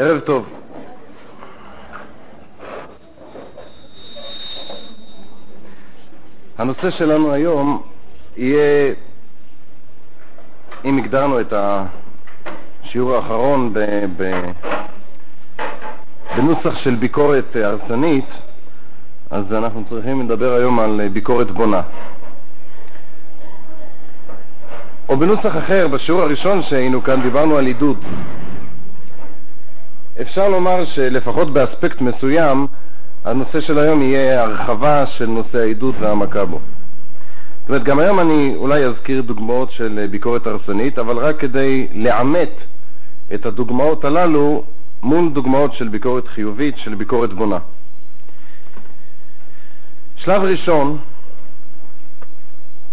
ערב טוב. הנושא שלנו היום יהיה, אם הגדרנו את השיעור האחרון ב, ב, בנוסח של ביקורת הרסנית, אז אנחנו צריכים לדבר היום על ביקורת בונה. או בנוסח אחר, בשיעור הראשון שהיינו כאן דיברנו על עידוד. אפשר לומר שלפחות באספקט מסוים, הנושא של היום יהיה הרחבה של נושא העידוד והעמקה בו. זאת אומרת, גם היום אני אולי אזכיר דוגמאות של ביקורת הרסנית, אבל רק כדי לעמת את הדוגמאות הללו מול דוגמאות של ביקורת חיובית, של ביקורת בונה. שלב ראשון,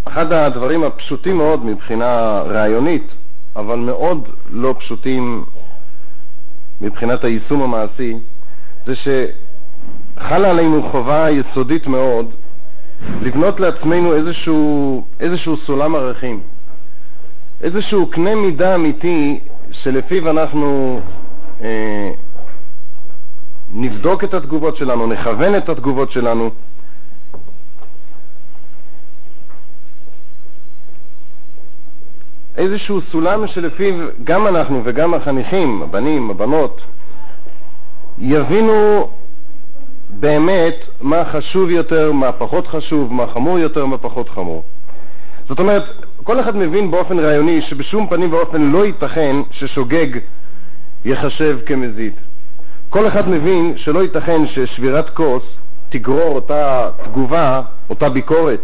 אחד הדברים הפשוטים מאוד מבחינה רעיונית, אבל מאוד לא פשוטים מבחינת היישום המעשי, זה שחלה עלינו חובה יסודית מאוד לבנות לעצמנו איזשהו, איזשהו סולם ערכים, איזשהו קנה מידה אמיתי שלפיו אנחנו אה, נבדוק את התגובות שלנו, נכוון את התגובות שלנו, איזשהו סולם שלפיו גם אנחנו וגם החניכים, הבנים, הבנות, יבינו באמת מה חשוב יותר, מה פחות חשוב, מה חמור יותר, מה פחות חמור. זאת אומרת, כל אחד מבין באופן רעיוני שבשום פנים ואופן לא ייתכן ששוגג יחשב כמזיד. כל אחד מבין שלא ייתכן ששבירת כוס תגרור אותה תגובה, אותה ביקורת,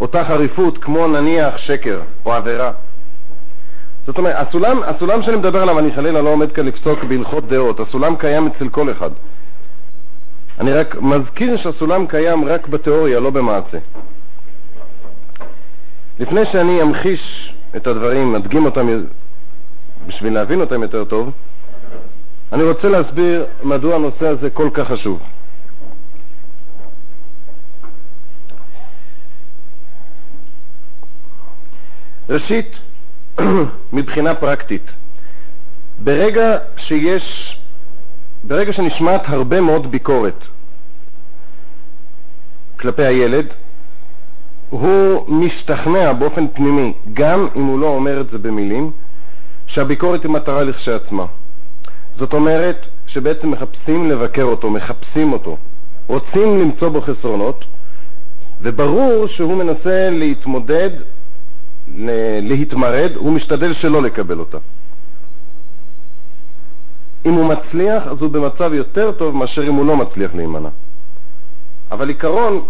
אותה חריפות, כמו נניח שקר או עבירה. זאת אומרת, הסולם, הסולם שאני מדבר עליו, אני חלילה לא עומד כאן לפסוק בהלכות דעות, הסולם קיים אצל כל אחד. אני רק מזכיר שהסולם קיים רק בתיאוריה, לא במעשה. לפני שאני אמחיש את הדברים, אדגים אותם בשביל להבין אותם יותר טוב, אני רוצה להסביר מדוע הנושא הזה כל כך חשוב. ראשית, מבחינה פרקטית. ברגע שיש, ברגע שנשמעת הרבה מאוד ביקורת כלפי הילד, הוא משתכנע באופן פנימי, גם אם הוא לא אומר את זה במילים, שהביקורת היא מטרה לכשעצמה. זאת אומרת שבעצם מחפשים לבקר אותו, מחפשים אותו, רוצים למצוא בו חסרונות, וברור שהוא מנסה להתמודד להתמרד, הוא משתדל שלא לקבל אותה. אם הוא מצליח, אז הוא במצב יותר טוב מאשר אם הוא לא מצליח להימנע. אבל עיקרון,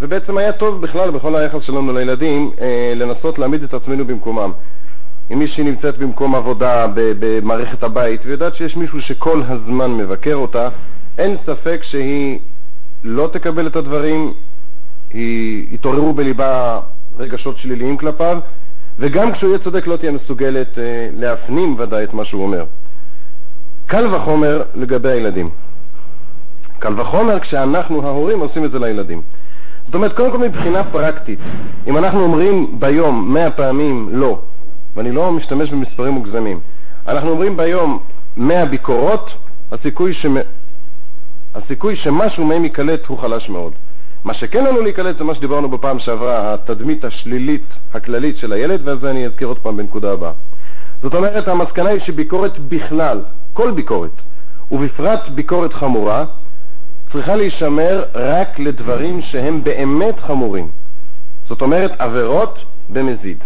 זה בעצם היה טוב בכלל בכל היחס שלנו לילדים, אה, לנסות להעמיד את עצמנו במקומם. אם מישהי נמצאת במקום עבודה במערכת הבית ויודעת שיש מישהו שכל הזמן מבקר אותה, אין ספק שהיא לא תקבל את הדברים, היא יתעוררו בליבה רגשות שליליים כלפיו, וגם כשהוא יהיה צודק לא תהיה מסוגלת אה, להפנים ודאי את מה שהוא אומר. קל וחומר לגבי הילדים. קל וחומר כשאנחנו ההורים עושים את זה לילדים. זאת אומרת, קודם כל מבחינה פרקטית, אם אנחנו אומרים ביום מאה פעמים לא, ואני לא משתמש במספרים מוגזמים, אנחנו אומרים ביום מאה ביקורות, הסיכוי, שמ... הסיכוי שמשהו מהם ייקלט הוא חלש מאוד. מה שכן לנו להיקלט זה מה שדיברנו בפעם שעברה, התדמית השלילית הכללית של הילד, ואת זה אני אזכיר עוד פעם בנקודה הבאה. זאת אומרת, המסקנה היא שביקורת בכלל, כל ביקורת, ובפרט ביקורת חמורה, צריכה להישמר רק לדברים שהם באמת חמורים. זאת אומרת, עבירות במזיד.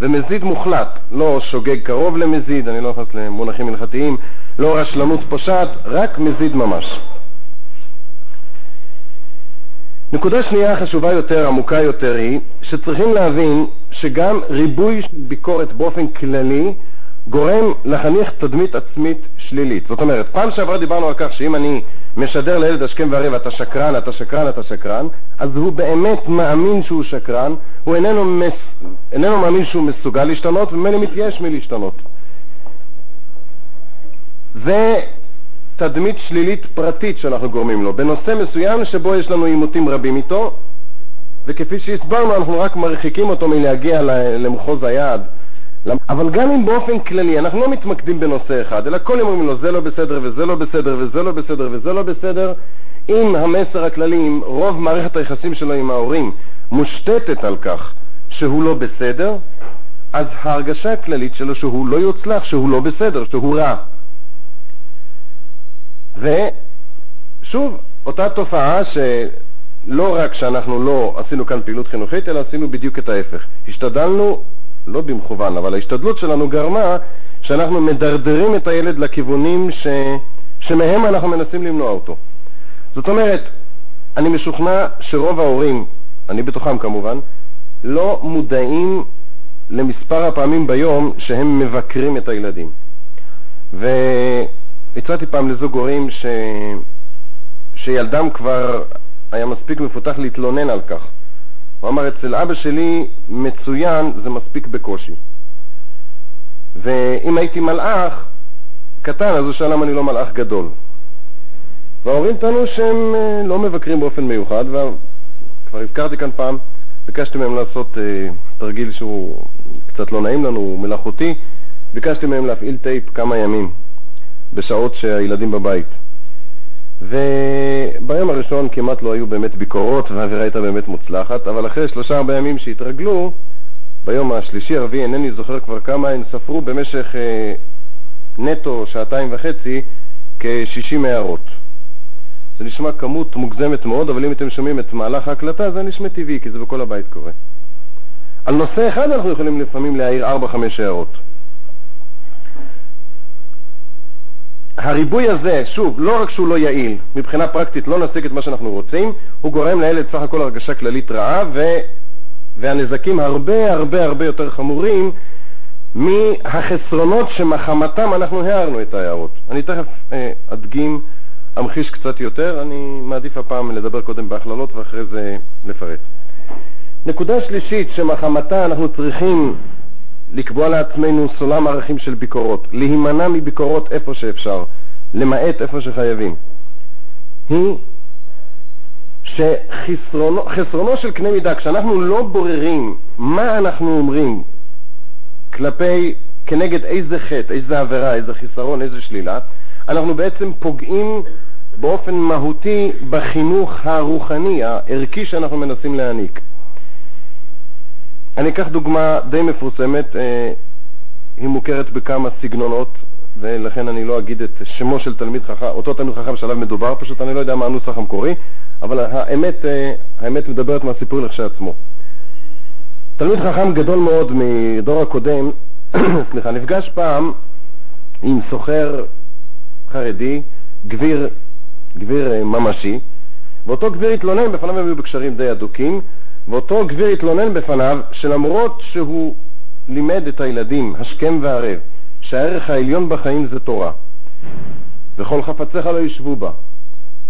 ומזיד מוחלט, לא שוגג קרוב למזיד, אני לא נכנס למונחים הלכתיים, לא רשלנות פושעת, רק מזיד ממש. נקודה שנייה חשובה יותר, עמוקה יותר, היא שצריכים להבין שגם ריבוי של ביקורת באופן כללי גורם לחניך תדמית עצמית שלילית. זאת אומרת, פעם שעברה דיברנו על כך שאם אני משדר לילד השכם והערב אתה שקרן, אתה שקרן, אתה שקרן, אז הוא באמת מאמין שהוא שקרן, הוא איננו, מס... איננו מאמין שהוא מסוגל להשתנות וממילא מתייאש מלהשתנות. זה תדמית שלילית פרטית שאנחנו גורמים לו, בנושא מסוים שבו יש לנו עימותים רבים איתו, וכפי שהסברנו אנחנו רק מרחיקים אותו מלהגיע למחוז היעד אבל גם אם באופן כללי אנחנו לא מתמקדים בנושא אחד, אלא כל יום אומרים לו זה לא בסדר וזה לא בסדר וזה לא בסדר וזה לא בסדר, אם המסר הכללי, אם רוב מערכת היחסים שלו עם ההורים מושתתת על כך שהוא לא בסדר, אז ההרגשה הכללית שלו שהוא לא יוצלח, שהוא לא בסדר, שהוא רע. ושוב, אותה תופעה שלא רק שאנחנו לא עשינו כאן פעילות חינוכית, אלא עשינו בדיוק את ההפך. השתדלנו, לא במכוון, אבל ההשתדלות שלנו גרמה שאנחנו מדרדרים את הילד לכיוונים ש... שמהם אנחנו מנסים למנוע אותו. זאת אומרת, אני משוכנע שרוב ההורים, אני בתוכם כמובן, לא מודעים למספר הפעמים ביום שהם מבקרים את הילדים. והצעתי פעם לזוג הורים ש... שילדם כבר היה מספיק מפותח להתלונן על כך. הוא אמר, אצל אבא שלי מצוין, זה מספיק בקושי. ואם הייתי מלאך קטן, אז הוא שאל למה אני לא מלאך גדול. וההורים טענו שהם אה, לא מבקרים באופן מיוחד, וכבר הזכרתי כאן פעם, ביקשתי מהם לעשות אה, תרגיל שהוא קצת לא נעים לנו, הוא מלאכותי, ביקשתי מהם להפעיל טייפ כמה ימים, בשעות שהילדים בבית. וביום הראשון כמעט לא היו באמת ביקורות והאווירה הייתה באמת מוצלחת, אבל אחרי שלושה ארבעה ימים שהתרגלו, ביום השלישי, הרביעי, אינני זוכר כבר כמה, הם ספרו במשך אה, נטו שעתיים וחצי כ-60 הערות. זה נשמע כמות מוגזמת מאוד, אבל אם אתם שומעים את מהלך ההקלטה זה נשמע טבעי, כי זה בכל הבית קורה. על נושא אחד אנחנו יכולים לפעמים להעיר 4-5 הערות. הריבוי הזה, שוב, לא רק שהוא לא יעיל, מבחינה פרקטית לא נשיג את מה שאנחנו רוצים, הוא גורם לילד סך הכל הרגשה כללית רעה, ו... והנזקים הרבה הרבה הרבה יותר חמורים מהחסרונות שמחמתם אנחנו הערנו את ההערות. אני תכף אה, אדגים, אמחיש קצת יותר, אני מעדיף הפעם לדבר קודם בהכללות ואחרי זה לפרט. נקודה שלישית שמחמתה אנחנו צריכים לקבוע לעצמנו סולם ערכים של ביקורות, להימנע מביקורות איפה שאפשר, למעט איפה שחייבים, היא שחסרונו של קנה מידה, כשאנחנו לא בוררים מה אנחנו אומרים כלפי, כנגד איזה חטא, איזה עבירה, איזה חיסרון, איזה שלילה, אנחנו בעצם פוגעים באופן מהותי בחינוך הרוחני, הערכי שאנחנו מנסים להעניק. אני אקח דוגמה די מפורסמת, אה, היא מוכרת בכמה סגנונות, ולכן אני לא אגיד את שמו של תלמיד חכם, אותו תלמיד חכם שעליו מדובר, פשוט אני לא יודע מה הנוסח המקורי, אבל האמת, אה, האמת מדברת מהסיפור לכשעצמו. תלמיד חכם גדול מאוד מדור הקודם, סליחה, נפגש פעם עם סוחר חרדי, גביר, גביר אה, ממשי, ואותו גביר התלונן, בפניו היו בקשרים די אדוקים, ואותו גביר התלונן בפניו שלמרות שהוא לימד את הילדים השכם והערב שהערך העליון בחיים זה תורה וכל חפציך לא ישבו בה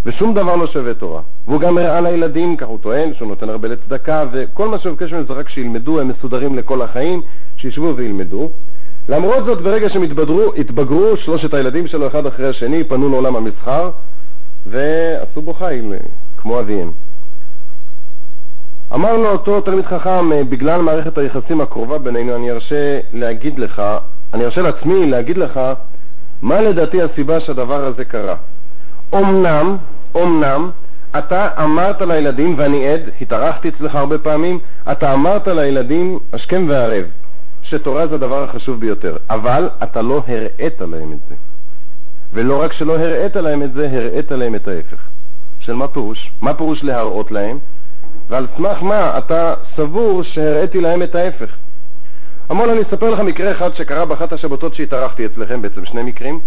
ושום דבר לא שווה תורה. והוא גם הראה לילדים, כך הוא טוען, שהוא נותן הרבה לצדקה וכל מה שהוא מבקש מהם זה רק שילמדו, הם מסודרים לכל החיים, שישבו וילמדו. למרות זאת ברגע שהם התבגרו, התבגרו שלושת הילדים שלו אחד אחרי השני, פנו לעולם המסחר ועשו בו חיל כמו אביהם אמר לו אותו תלמיד חכם, אה, בגלל מערכת היחסים הקרובה בינינו, אני ארשה להגיד לך, אני ארשה לעצמי להגיד לך מה לדעתי הסיבה שהדבר הזה קרה. אמנם, אמנם, אתה אמרת לילדים, ואני עד, התארחתי אצלך הרבה פעמים, אתה אמרת לילדים השכם והערב שתורה זה הדבר החשוב ביותר, אבל אתה לא הראית להם את זה. ולא רק שלא הראית להם את זה, הראית להם את ההפך. של מה פירוש? מה פירוש להראות להם? ועל סמך מה אתה סבור שהראיתי להם את ההפך. אמר לו, אני אספר לך מקרה אחד שקרה באחת השבתות שהתארחתי אצלכם, בעצם שני מקרים.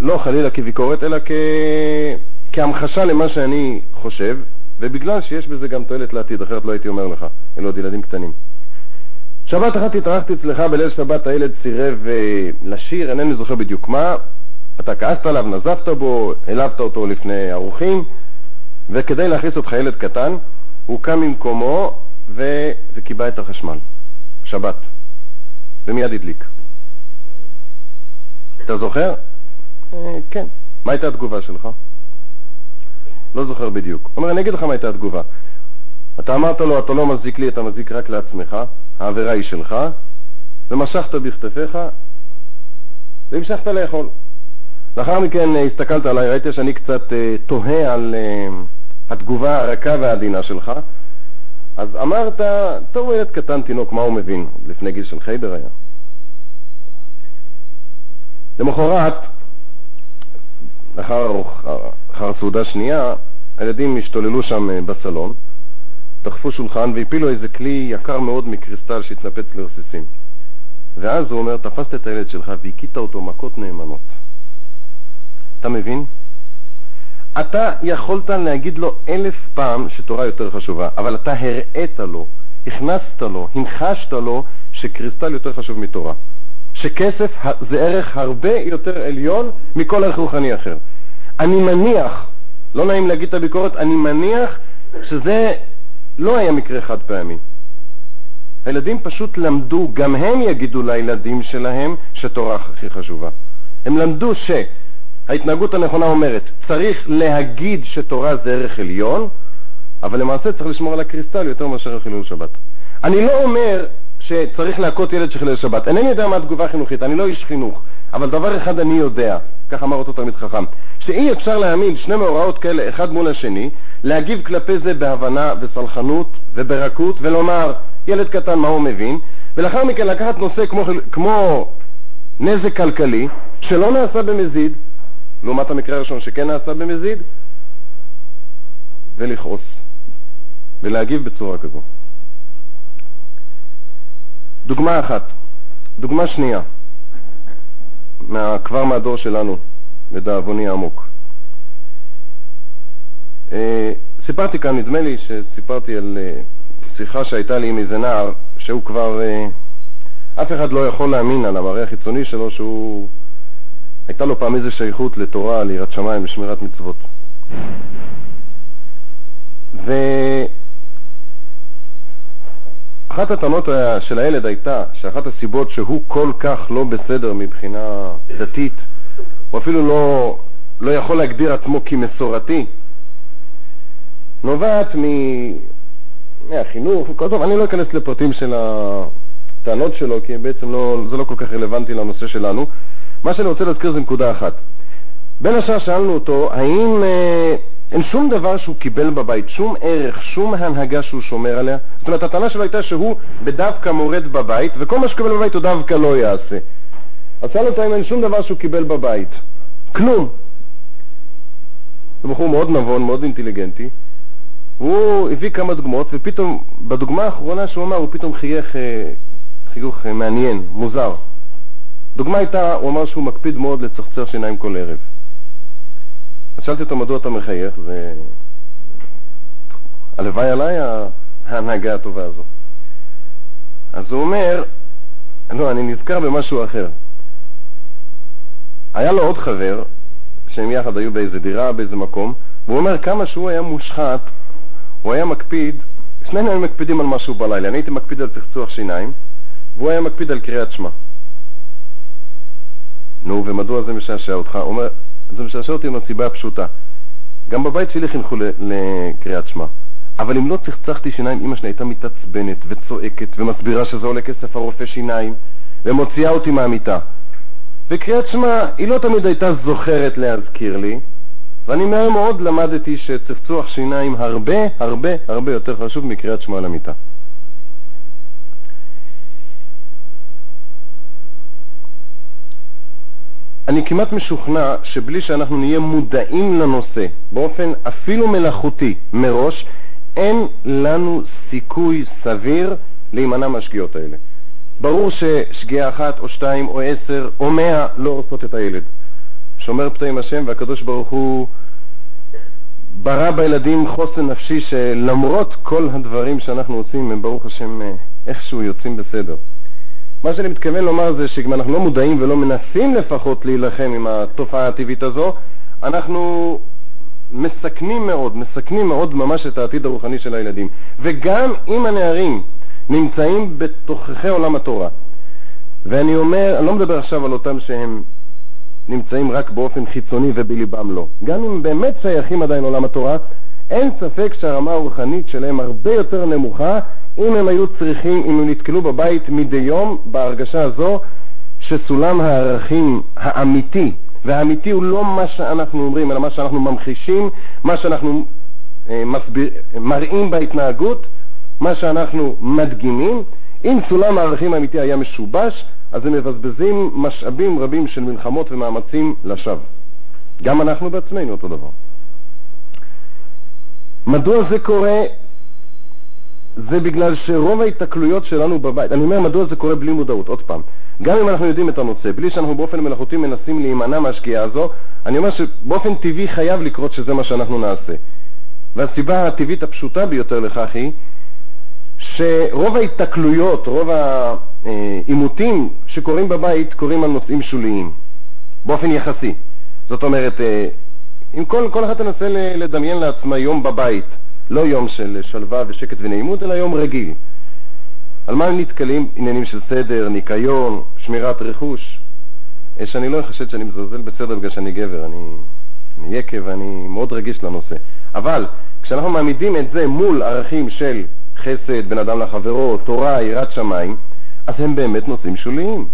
לא חלילה כביקורת, אלא כ... כהמחשה למה שאני חושב, ובגלל שיש בזה גם תועלת לעתיד, אחרת לא הייתי אומר לך, אלא עוד ילדים קטנים. שבת אחת התארחתי אצלך, בליל שבת הילד סירב אה, לשיר, אינני זוכר בדיוק מה, אתה כעסת עליו, נזפת בו, העלבת אותו לפני ארוחים, וכדי להכניס אותך ילד קטן, הוא קם ממקומו ו... וקיבע את החשמל. שבת. ומיד הדליק. אתה זוכר? אה, כן. מה הייתה התגובה שלך? לא זוכר בדיוק. הוא אומר, אני אגיד לך מה הייתה התגובה. אתה אמרת לו, אתה לא מזיק לי, אתה מזיק רק לעצמך, העבירה היא שלך, ומשכת בכתפיך והמשכת לאכול. לאחר מכן הסתכלת עליי, ראית שאני קצת תוהה על התגובה הרכה והעדינה שלך, אז אמרת, טוב, ילד קטן, תינוק, מה הוא מבין? לפני גיל של חיידר היה. למחרת, אחר, אחר סעודה שנייה, הילדים השתוללו שם אה, בסלון, דחפו שולחן והפילו איזה כלי יקר מאוד מקריסטל שהתנפץ לרסיסים. ואז הוא אומר, תפסת את הילד שלך והכית אותו מכות נאמנות. אתה מבין? אתה יכולת להגיד לו אלף פעם שתורה יותר חשובה, אבל אתה הראית לו, הכנסת לו, המחשת לו שקריסטל יותר חשוב מתורה. שכסף זה ערך הרבה יותר עליון מכל ערך רוחני אחר. אני מניח, לא נעים להגיד את הביקורת, אני מניח שזה לא היה מקרה חד פעמי. הילדים פשוט למדו, גם הם יגידו לילדים שלהם שתורה הכי חשובה. הם למדו שההתנהגות הנכונה אומרת, צריך להגיד שתורה זה ערך עליון, אבל למעשה צריך לשמור על הקריסטל יותר מאשר חילול שבת. אני לא אומר שצריך להכות ילד שחילל שבת. אינני יודע מה התגובה החינוכית, אני לא איש חינוך, אבל דבר אחד אני יודע, כך אמר אותו תלמיד חכם, שאי אפשר להעמיד שני מאורעות כאלה אחד מול השני, להגיב כלפי זה בהבנה וסלחנות וברכות ולומר, ילד קטן מה הוא מבין, ולאחר מכן לקחת נושא כמו, כמו נזק כלכלי, שלא נעשה במזיד, לעומת המקרה הראשון שכן נעשה במזיד, ולכעוס, ולהגיב בצורה כזו. דוגמה אחת. דוגמה שנייה, מה, כבר מהדור שלנו, לדאבוני העמוק. אה, סיפרתי כאן, נדמה לי שסיפרתי על אה, שיחה שהייתה לי עם איזה נער, שהוא כבר, אה, אף אחד לא יכול להאמין על המראה החיצוני שלו שהוא, הייתה לו פעם איזו שייכות לתורה, ליראת שמיים ושמירת מצוות. ו... אחת הטענות של הילד הייתה שאחת הסיבות שהוא כל כך לא בסדר מבחינה דתית, הוא אפילו לא, לא יכול להגדיר עצמו כמסורתי, נובעת מ... מהחינוך, כל טוב, אני לא אכנס לפרטים של הטענות שלו, כי בעצם לא, זה לא כל כך רלוונטי לנושא שלנו. מה שאני רוצה להזכיר זה נקודה אחת. בין השאר שאלנו אותו, האם אה, אין שום דבר שהוא קיבל בבית, שום ערך, שום הנהגה שהוא שומר עליה. זאת אומרת, הטענה שלו הייתה שהוא בדווקא מורד בבית, וכל מה שקיבל בבית הוא דווקא לא יעשה. אז שאל אותה אם אין שום דבר שהוא קיבל בבית. כלום. זה בחור מאוד נבון, מאוד אינטליגנטי. הוא הביא כמה דוגמאות, ופתאום, בדוגמה האחרונה שהוא אמר, הוא פתאום חייך אה, חיוך אה, מעניין, מוזר. דוגמה הייתה, הוא אמר שהוא מקפיד מאוד לצחצח שיניים כל ערב. אז שאלתי אותו מדוע אתה מחייך, והלוואי עליי ההנהגה הטובה הזו. אז הוא אומר, לא, אני נזכר במשהו אחר. היה לו עוד חבר, שהם יחד היו באיזה דירה, באיזה מקום, והוא אומר כמה שהוא היה מושחת, הוא היה מקפיד, שנינו היו מקפידים על משהו בלילה, אני הייתי מקפיד על צחצוח שיניים, והוא היה מקפיד על קריאת שמע. נו, ומדוע זה משעשע אותך? הוא אומר, זה משעשע אותי מהסיבה הפשוטה. גם בבית שלי חינכו לקריאת שמע. אבל אם לא צחצחתי שיניים, אמא שלי הייתה מתעצבנת וצועקת ומסבירה שזה עולה כסף הרופא שיניים ומוציאה אותי מהמיטה. וקריאת שמע היא לא תמיד הייתה זוכרת להזכיר לי, ואני מהר מאוד למדתי שצחצוח שיניים הרבה הרבה הרבה יותר חשוב מקריאת שמע למיטה. אני כמעט משוכנע שבלי שאנחנו נהיה מודעים לנושא באופן אפילו מלאכותי מראש, אין לנו סיכוי סביר להימנע מהשגיאות האלה. ברור ששגיאה אחת או שתיים או עשר או מאה לא עושות את הילד. שומר פתאים השם והקדוש ברוך הוא ברא בילדים חוסן נפשי שלמרות כל הדברים שאנחנו עושים הם ברוך השם איכשהו יוצאים בסדר. מה שאני מתכוון לומר זה שאם אנחנו לא מודעים ולא מנסים לפחות להילחם עם התופעה הטבעית הזו, אנחנו מסכנים מאוד, מסכנים מאוד ממש את העתיד הרוחני של הילדים. וגם אם הנערים נמצאים בתוככי עולם התורה, ואני אומר, אני לא מדבר עכשיו על אותם שהם נמצאים רק באופן חיצוני ובליבם לא, גם אם באמת שייכים עדיין לעולם התורה, אין ספק שהרמה הרוחנית שלהם הרבה יותר נמוכה אם הם היו צריכים, אם הם נתקלו בבית מדי יום בהרגשה הזו שסולם הערכים האמיתי, והאמיתי הוא לא מה שאנחנו אומרים, אלא מה שאנחנו ממחישים, מה שאנחנו אה, מסביר, מראים בהתנהגות, מה שאנחנו מדגימים. אם סולם הערכים האמיתי היה משובש, אז הם מבזבזים משאבים רבים של מלחמות ומאמצים לשווא. גם אנחנו בעצמנו אותו דבר. מדוע זה קורה? זה בגלל שרוב ההתקלויות שלנו בבית, אני אומר מדוע זה קורה בלי מודעות, עוד פעם, גם אם אנחנו יודעים את הנושא, בלי שאנחנו באופן מלאכותי מנסים להימנע מהשקיעה הזו, אני אומר שבאופן טבעי חייב לקרות שזה מה שאנחנו נעשה. והסיבה הטבעית הפשוטה ביותר לכך היא שרוב ההתקלויות, רוב העימותים שקורים בבית קורים על נושאים שוליים, באופן יחסי. זאת אומרת, אה, אם כל, כל אחד תנסה לדמיין לעצמה יום בבית, לא יום של שלווה ושקט ונעימות, אלא יום רגיל. על מה הם נתקלים? עניינים של סדר, ניקיון, שמירת רכוש. אה, שאני לא אחשד שאני מזלזל בסדר בגלל שאני גבר, אני, אני יקב ואני מאוד רגיש לנושא. אבל כשאנחנו מעמידים את זה מול ערכים של חסד, בין אדם לחברו, תורה, יראת שמיים, אז הם באמת נושאים שוליים.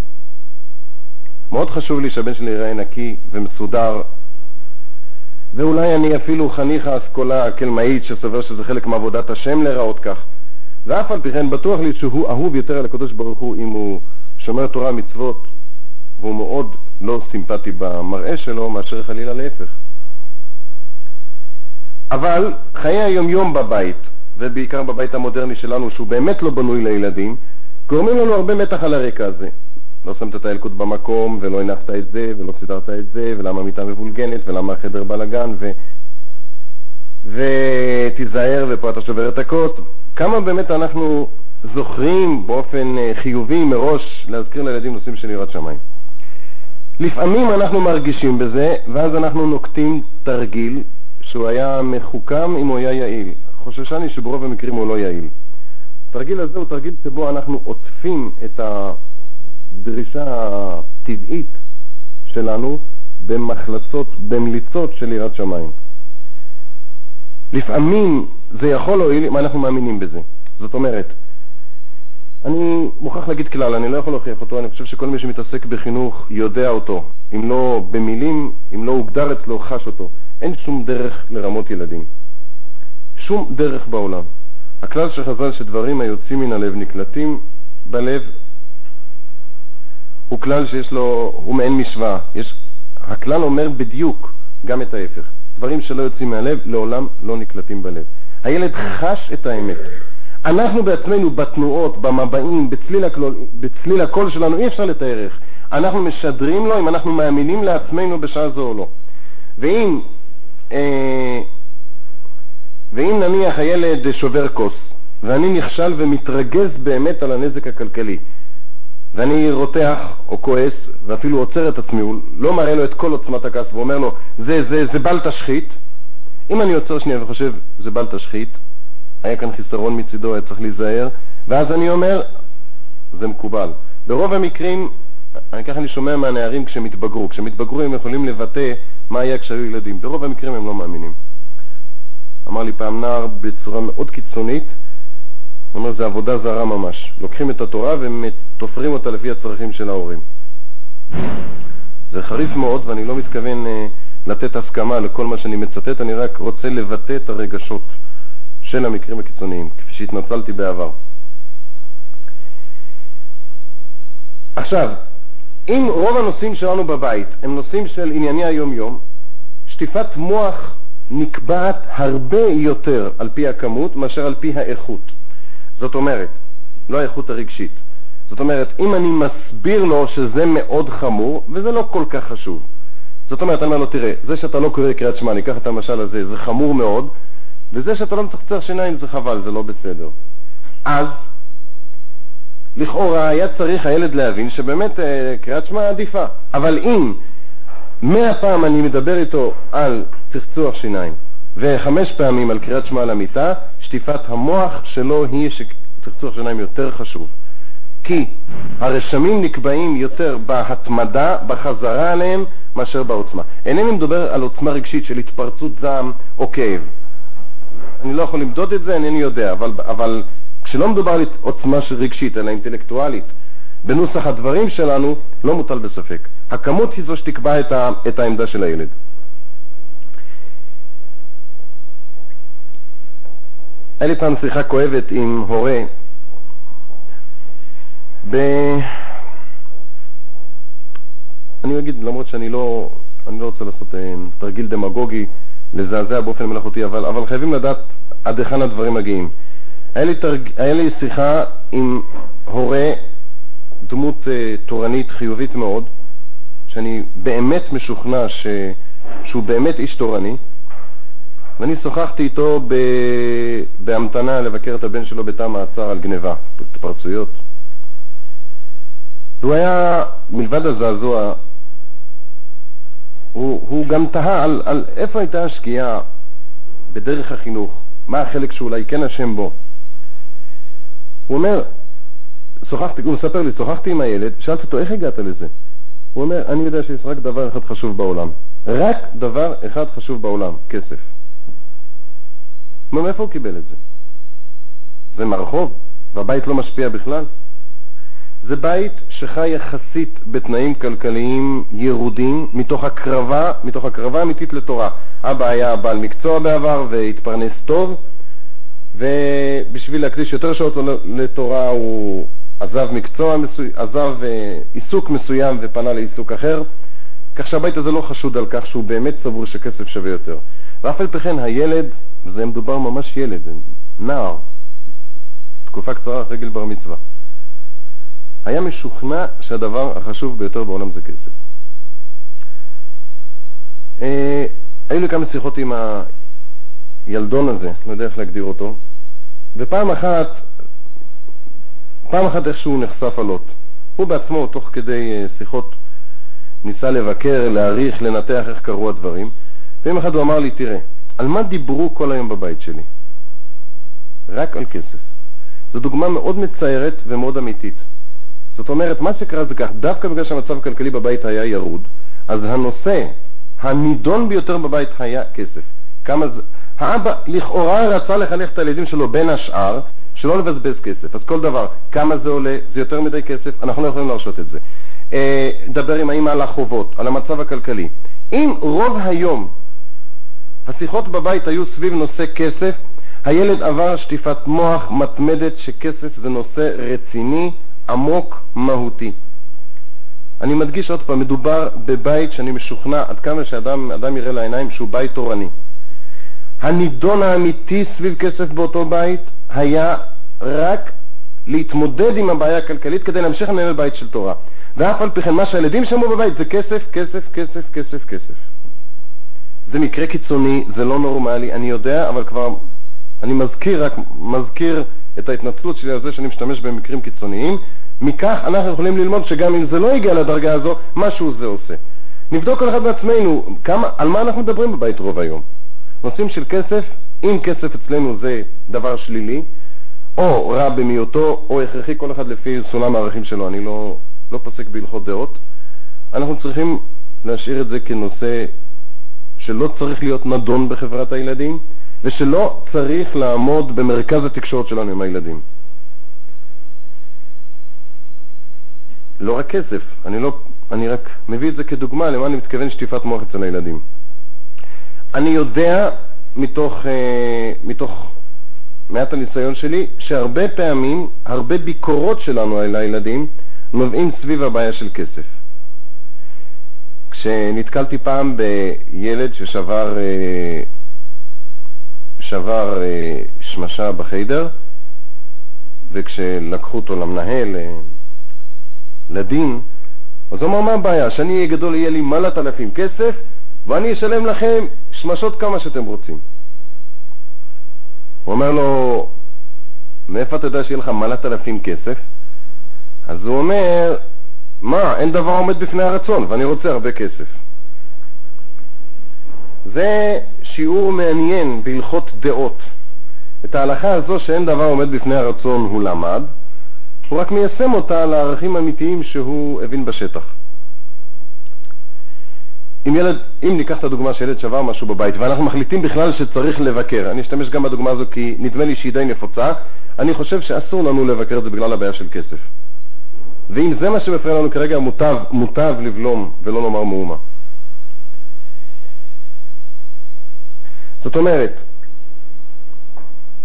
מאוד חשוב לי שהבן שלי ייראה נקי ומסודר, ואולי אני אפילו חניך האסכולה הקלמאית שסובר שזה חלק מעבודת השם להיראות כך, ואף על פי כן בטוח לי שהוא אהוב יותר על הקדוש ברוך הוא אם הוא שומר תורה מצוות והוא מאוד לא סימפטי במראה שלו מאשר חלילה להפך. אבל חיי היומיום בבית, ובעיקר בבית המודרני שלנו, שהוא באמת לא בנוי לילדים, גורמים לנו הרבה מתח על הרקע הזה. לא שמת את האלקוט במקום, ולא הנחת את זה, ולא סידרת את זה, ולמה המיטה מבולגנת, ולמה החדר בלאגן, ו... ותיזהר ופה אתה שובר את הכוס. כמה באמת אנחנו זוכרים באופן אה, חיובי מראש להזכיר לילדים נושאים של יראת שמיים. לפעמים אנחנו מרגישים בזה, ואז אנחנו נוקטים תרגיל שהוא היה מחוכם אם הוא היה יעיל. חוששני שברוב המקרים הוא לא יעיל. התרגיל הזה הוא תרגיל שבו אנחנו עוטפים את הדרישה הטבעית שלנו במחלצות, במליצות של יראת שמיים. לפעמים זה יכול להועיל אם אנחנו מאמינים בזה. זאת אומרת, אני מוכרח להגיד כלל, אני לא יכול להוכיח אותו, אני חושב שכל מי שמתעסק בחינוך יודע אותו, אם לא במילים, אם לא הוגדר אצלו, חש אותו. אין שום דרך לרמות ילדים. שום דרך בעולם. הכלל של חז"ל שדברים היוצאים מן הלב נקלטים בלב הוא כלל שיש לו, הוא מעין משוואה. יש, הכלל אומר בדיוק גם את ההפך. דברים שלא יוצאים מהלב לעולם לא נקלטים בלב. הילד חש את האמת. אנחנו בעצמנו בתנועות, במבעים, בצליל, הקול, בצליל הקול שלנו, אי אפשר לתאר איך. אנחנו משדרים לו אם אנחנו מאמינים לעצמנו בשעה זו או לא. ואם אה, ואם נניח הילד שובר כוס, ואני נכשל ומתרגז באמת על הנזק הכלכלי, ואני רותח או כועס, ואפילו עוצר את עצמי, הוא לא מראה לו את כל עוצמת הכעס ואומר לו, זה, זה, זה בל תשחית, אם אני עוצר שנייה וחושב, זה בל תשחית, היה כאן חיסרון מצידו, היה צריך להיזהר, ואז אני אומר, זה מקובל. ברוב המקרים, אני ככה אני שומע מהנערים כשהם התבגרו, כשהם התבגרו הם יכולים לבטא מה היה כשהיו ילדים. ברוב המקרים הם לא מאמינים. אמר לי פעם נער בצורה מאוד קיצונית, הוא אומר, זה עבודה זרה ממש. לוקחים את התורה ותופרים אותה לפי הצרכים של ההורים. זה חריף מאוד, ואני לא מתכוון uh, לתת הסכמה לכל מה שאני מצטט, אני רק רוצה לבטא את הרגשות של המקרים הקיצוניים, כפי שהתנצלתי בעבר. עכשיו, אם רוב הנושאים שלנו בבית הם נושאים של ענייני היום-יום, שטיפת מוח נקבעת הרבה יותר על פי הכמות מאשר על פי האיכות. זאת אומרת, לא האיכות הרגשית. זאת אומרת, אם אני מסביר לו שזה מאוד חמור, וזה לא כל כך חשוב. זאת אומרת, אני אומר לו, תראה, זה שאתה לא קורא קריאת שמע, אני אקח את המשל הזה, זה חמור מאוד, וזה שאתה לא מצחצח שיניים זה חבל, זה לא בסדר. אז, לכאורה היה צריך הילד להבין שבאמת אה, קריאת שמע עדיפה. אבל אם מאה פעם אני מדבר איתו על צחצוח שיניים וחמש פעמים על קריאת שמע למיטה, שטיפת המוח שלו היא שצחצוח שיניים יותר חשוב. כי הרשמים נקבעים יותר בהתמדה, בחזרה עליהם, מאשר בעוצמה. אינני מדבר על עוצמה רגשית של התפרצות זעם או כאב. אני לא יכול למדוד את זה, אינני יודע, אבל, אבל כשלא מדובר על עוצמה רגשית, אלא אינטלקטואלית, בנוסח הדברים שלנו, לא מוטל בספק. הכמות היא זו שתקבע את, ה, את העמדה של הילד. היה לי פעם שיחה כואבת עם הורה ב... אני אגיד, למרות שאני לא, אני לא רוצה לעשות אה, תרגיל דמגוגי, לזעזע באופן מלאכותי, אבל, אבל חייבים לדעת עד היכן הדברים מגיעים. היה לי, תרג... היה לי שיחה עם הורה, דמות uh, תורנית חיובית מאוד, שאני באמת משוכנע ש... שהוא באמת איש תורני, ואני שוחחתי איתו ב... בהמתנה לבקר את הבן שלו בתא מעצר על גניבה, התפרצויות. והוא היה, מלבד הזעזוע, הוא, הוא גם תהה על, על איפה הייתה השקיעה בדרך החינוך, מה החלק שאולי כן אשם בו. הוא אומר, שוחחתי, הוא מספר לי, שוחחתי עם הילד, שאלתי אותו, איך הגעת לזה? הוא אומר, אני יודע שיש רק דבר אחד חשוב בעולם. רק דבר אחד חשוב בעולם, כסף. אומר, מאיפה הוא קיבל את זה? זה מהרחוב? והבית לא משפיע בכלל? זה בית שחי יחסית בתנאים כלכליים ירודים מתוך הקרבה, מתוך הקרבה אמיתית לתורה. אבא היה בעל מקצוע בעבר והתפרנס טוב, ובשביל להקדיש יותר שעות לתורה הוא עזב מקצוע, מסו... עזב אה, עיסוק מסוים ופנה לעיסוק אחר, כך שהבית הזה לא חשוד על כך שהוא באמת סבור שכסף שווה יותר. ואף על פי כן הילד, וזה מדובר ממש ילד, נער, תקופה קצרה אחרי גיל בר מצווה, היה משוכנע שהדבר החשוב ביותר בעולם זה כסף. אה, היו לי כמה שיחות עם הילדון הזה, לא יודע איך להגדיר אותו, ופעם אחת, פעם אחת איכשהו נחשף עלות. הוא בעצמו, תוך כדי אה, שיחות, ניסה לבקר, להעריך, לנתח איך קרו הדברים, ויום אחד הוא אמר לי, תראה, על מה דיברו כל היום בבית שלי? רק על כסף. זו דוגמה מאוד מציירת ומאוד אמיתית. זאת אומרת, מה שקרה זה כך, דווקא בגלל שהמצב הכלכלי בבית היה ירוד, אז הנושא הנידון ביותר בבית היה כסף. כמה זה... האבא לכאורה רצה לחנך את הילדים שלו בין השאר, שלא לבזבז כסף. אז כל דבר, כמה זה עולה, זה יותר מדי כסף, אנחנו לא יכולים להרשות את זה. אה, דבר עם האמא על החובות, על המצב הכלכלי. אם רוב היום השיחות בבית היו סביב נושא כסף, הילד עבר שטיפת מוח מתמדת שכסף זה נושא רציני, עמוק, מהותי. אני מדגיש עוד פעם, מדובר בבית שאני משוכנע עד כמה שאדם יראה לעיניים שהוא בית תורני. הנידון האמיתי סביב כסף באותו בית היה רק להתמודד עם הבעיה הכלכלית כדי להמשיך לנהל בית של תורה. ואף על פי כן, מה שהילדים שמעו בבית זה כסף, כסף, כסף, כסף, כסף. זה מקרה קיצוני, זה לא נורמלי, אני יודע, אבל כבר אני מזכיר, רק מזכיר את ההתנצלות שלי על זה שאני משתמש במקרים קיצוניים. מכך אנחנו יכולים ללמוד שגם אם זה לא הגיע לדרגה הזו, משהו זה עושה. נבדוק כל אחד בעצמנו, כמה, על מה אנחנו מדברים בבית רוב היום. נושאים של כסף, אם כסף אצלנו זה דבר שלילי, או רע במיעוטו, או הכרחי, כל אחד לפי סולם הערכים שלו, אני לא, לא פוסק בהלכות דעות, אנחנו צריכים להשאיר את זה כנושא שלא צריך להיות נדון בחברת הילדים, ושלא צריך לעמוד במרכז התקשורת שלנו עם הילדים. לא רק כסף, אני, לא, אני רק מביא את זה כדוגמה למה אני מתכוון שטיפת מוח אצל הילדים. אני יודע מתוך, אה, מתוך מעט הניסיון שלי שהרבה פעמים, הרבה ביקורות שלנו על הילדים נובעים סביב הבעיה של כסף. כשנתקלתי פעם בילד ששבר אה, שבר אה, שמשה בחיידר, וכשלקחו אותו למנהל, לדין, אז הוא אמר, מה הבעיה? שאני אהיה גדול, יהיה לי מלאת אלפים כסף, ואני אשלם לכם שמשות כמה שאתם רוצים. הוא אומר לו, מאיפה אתה יודע שיהיה לך מלאת אלפים כסף? אז הוא אומר, מה, אין דבר עומד בפני הרצון, ואני רוצה הרבה כסף. זה שיעור מעניין בהלכות דעות. את ההלכה הזו שאין דבר עומד בפני הרצון הוא למד, הוא רק מיישם אותה לערכים אמיתיים שהוא הבין בשטח. אם ילד, אם ניקח את הדוגמה שילד שבר משהו בבית ואנחנו מחליטים בכלל שצריך לבקר, אני אשתמש גם בדוגמה הזו כי נדמה לי שהיא די נפוצה, אני חושב שאסור לנו לבקר את זה בגלל הבעיה של כסף. ואם זה מה שמפריע לנו כרגע, מוטב, מוטב לבלום ולא לומר מאומה. זאת אומרת,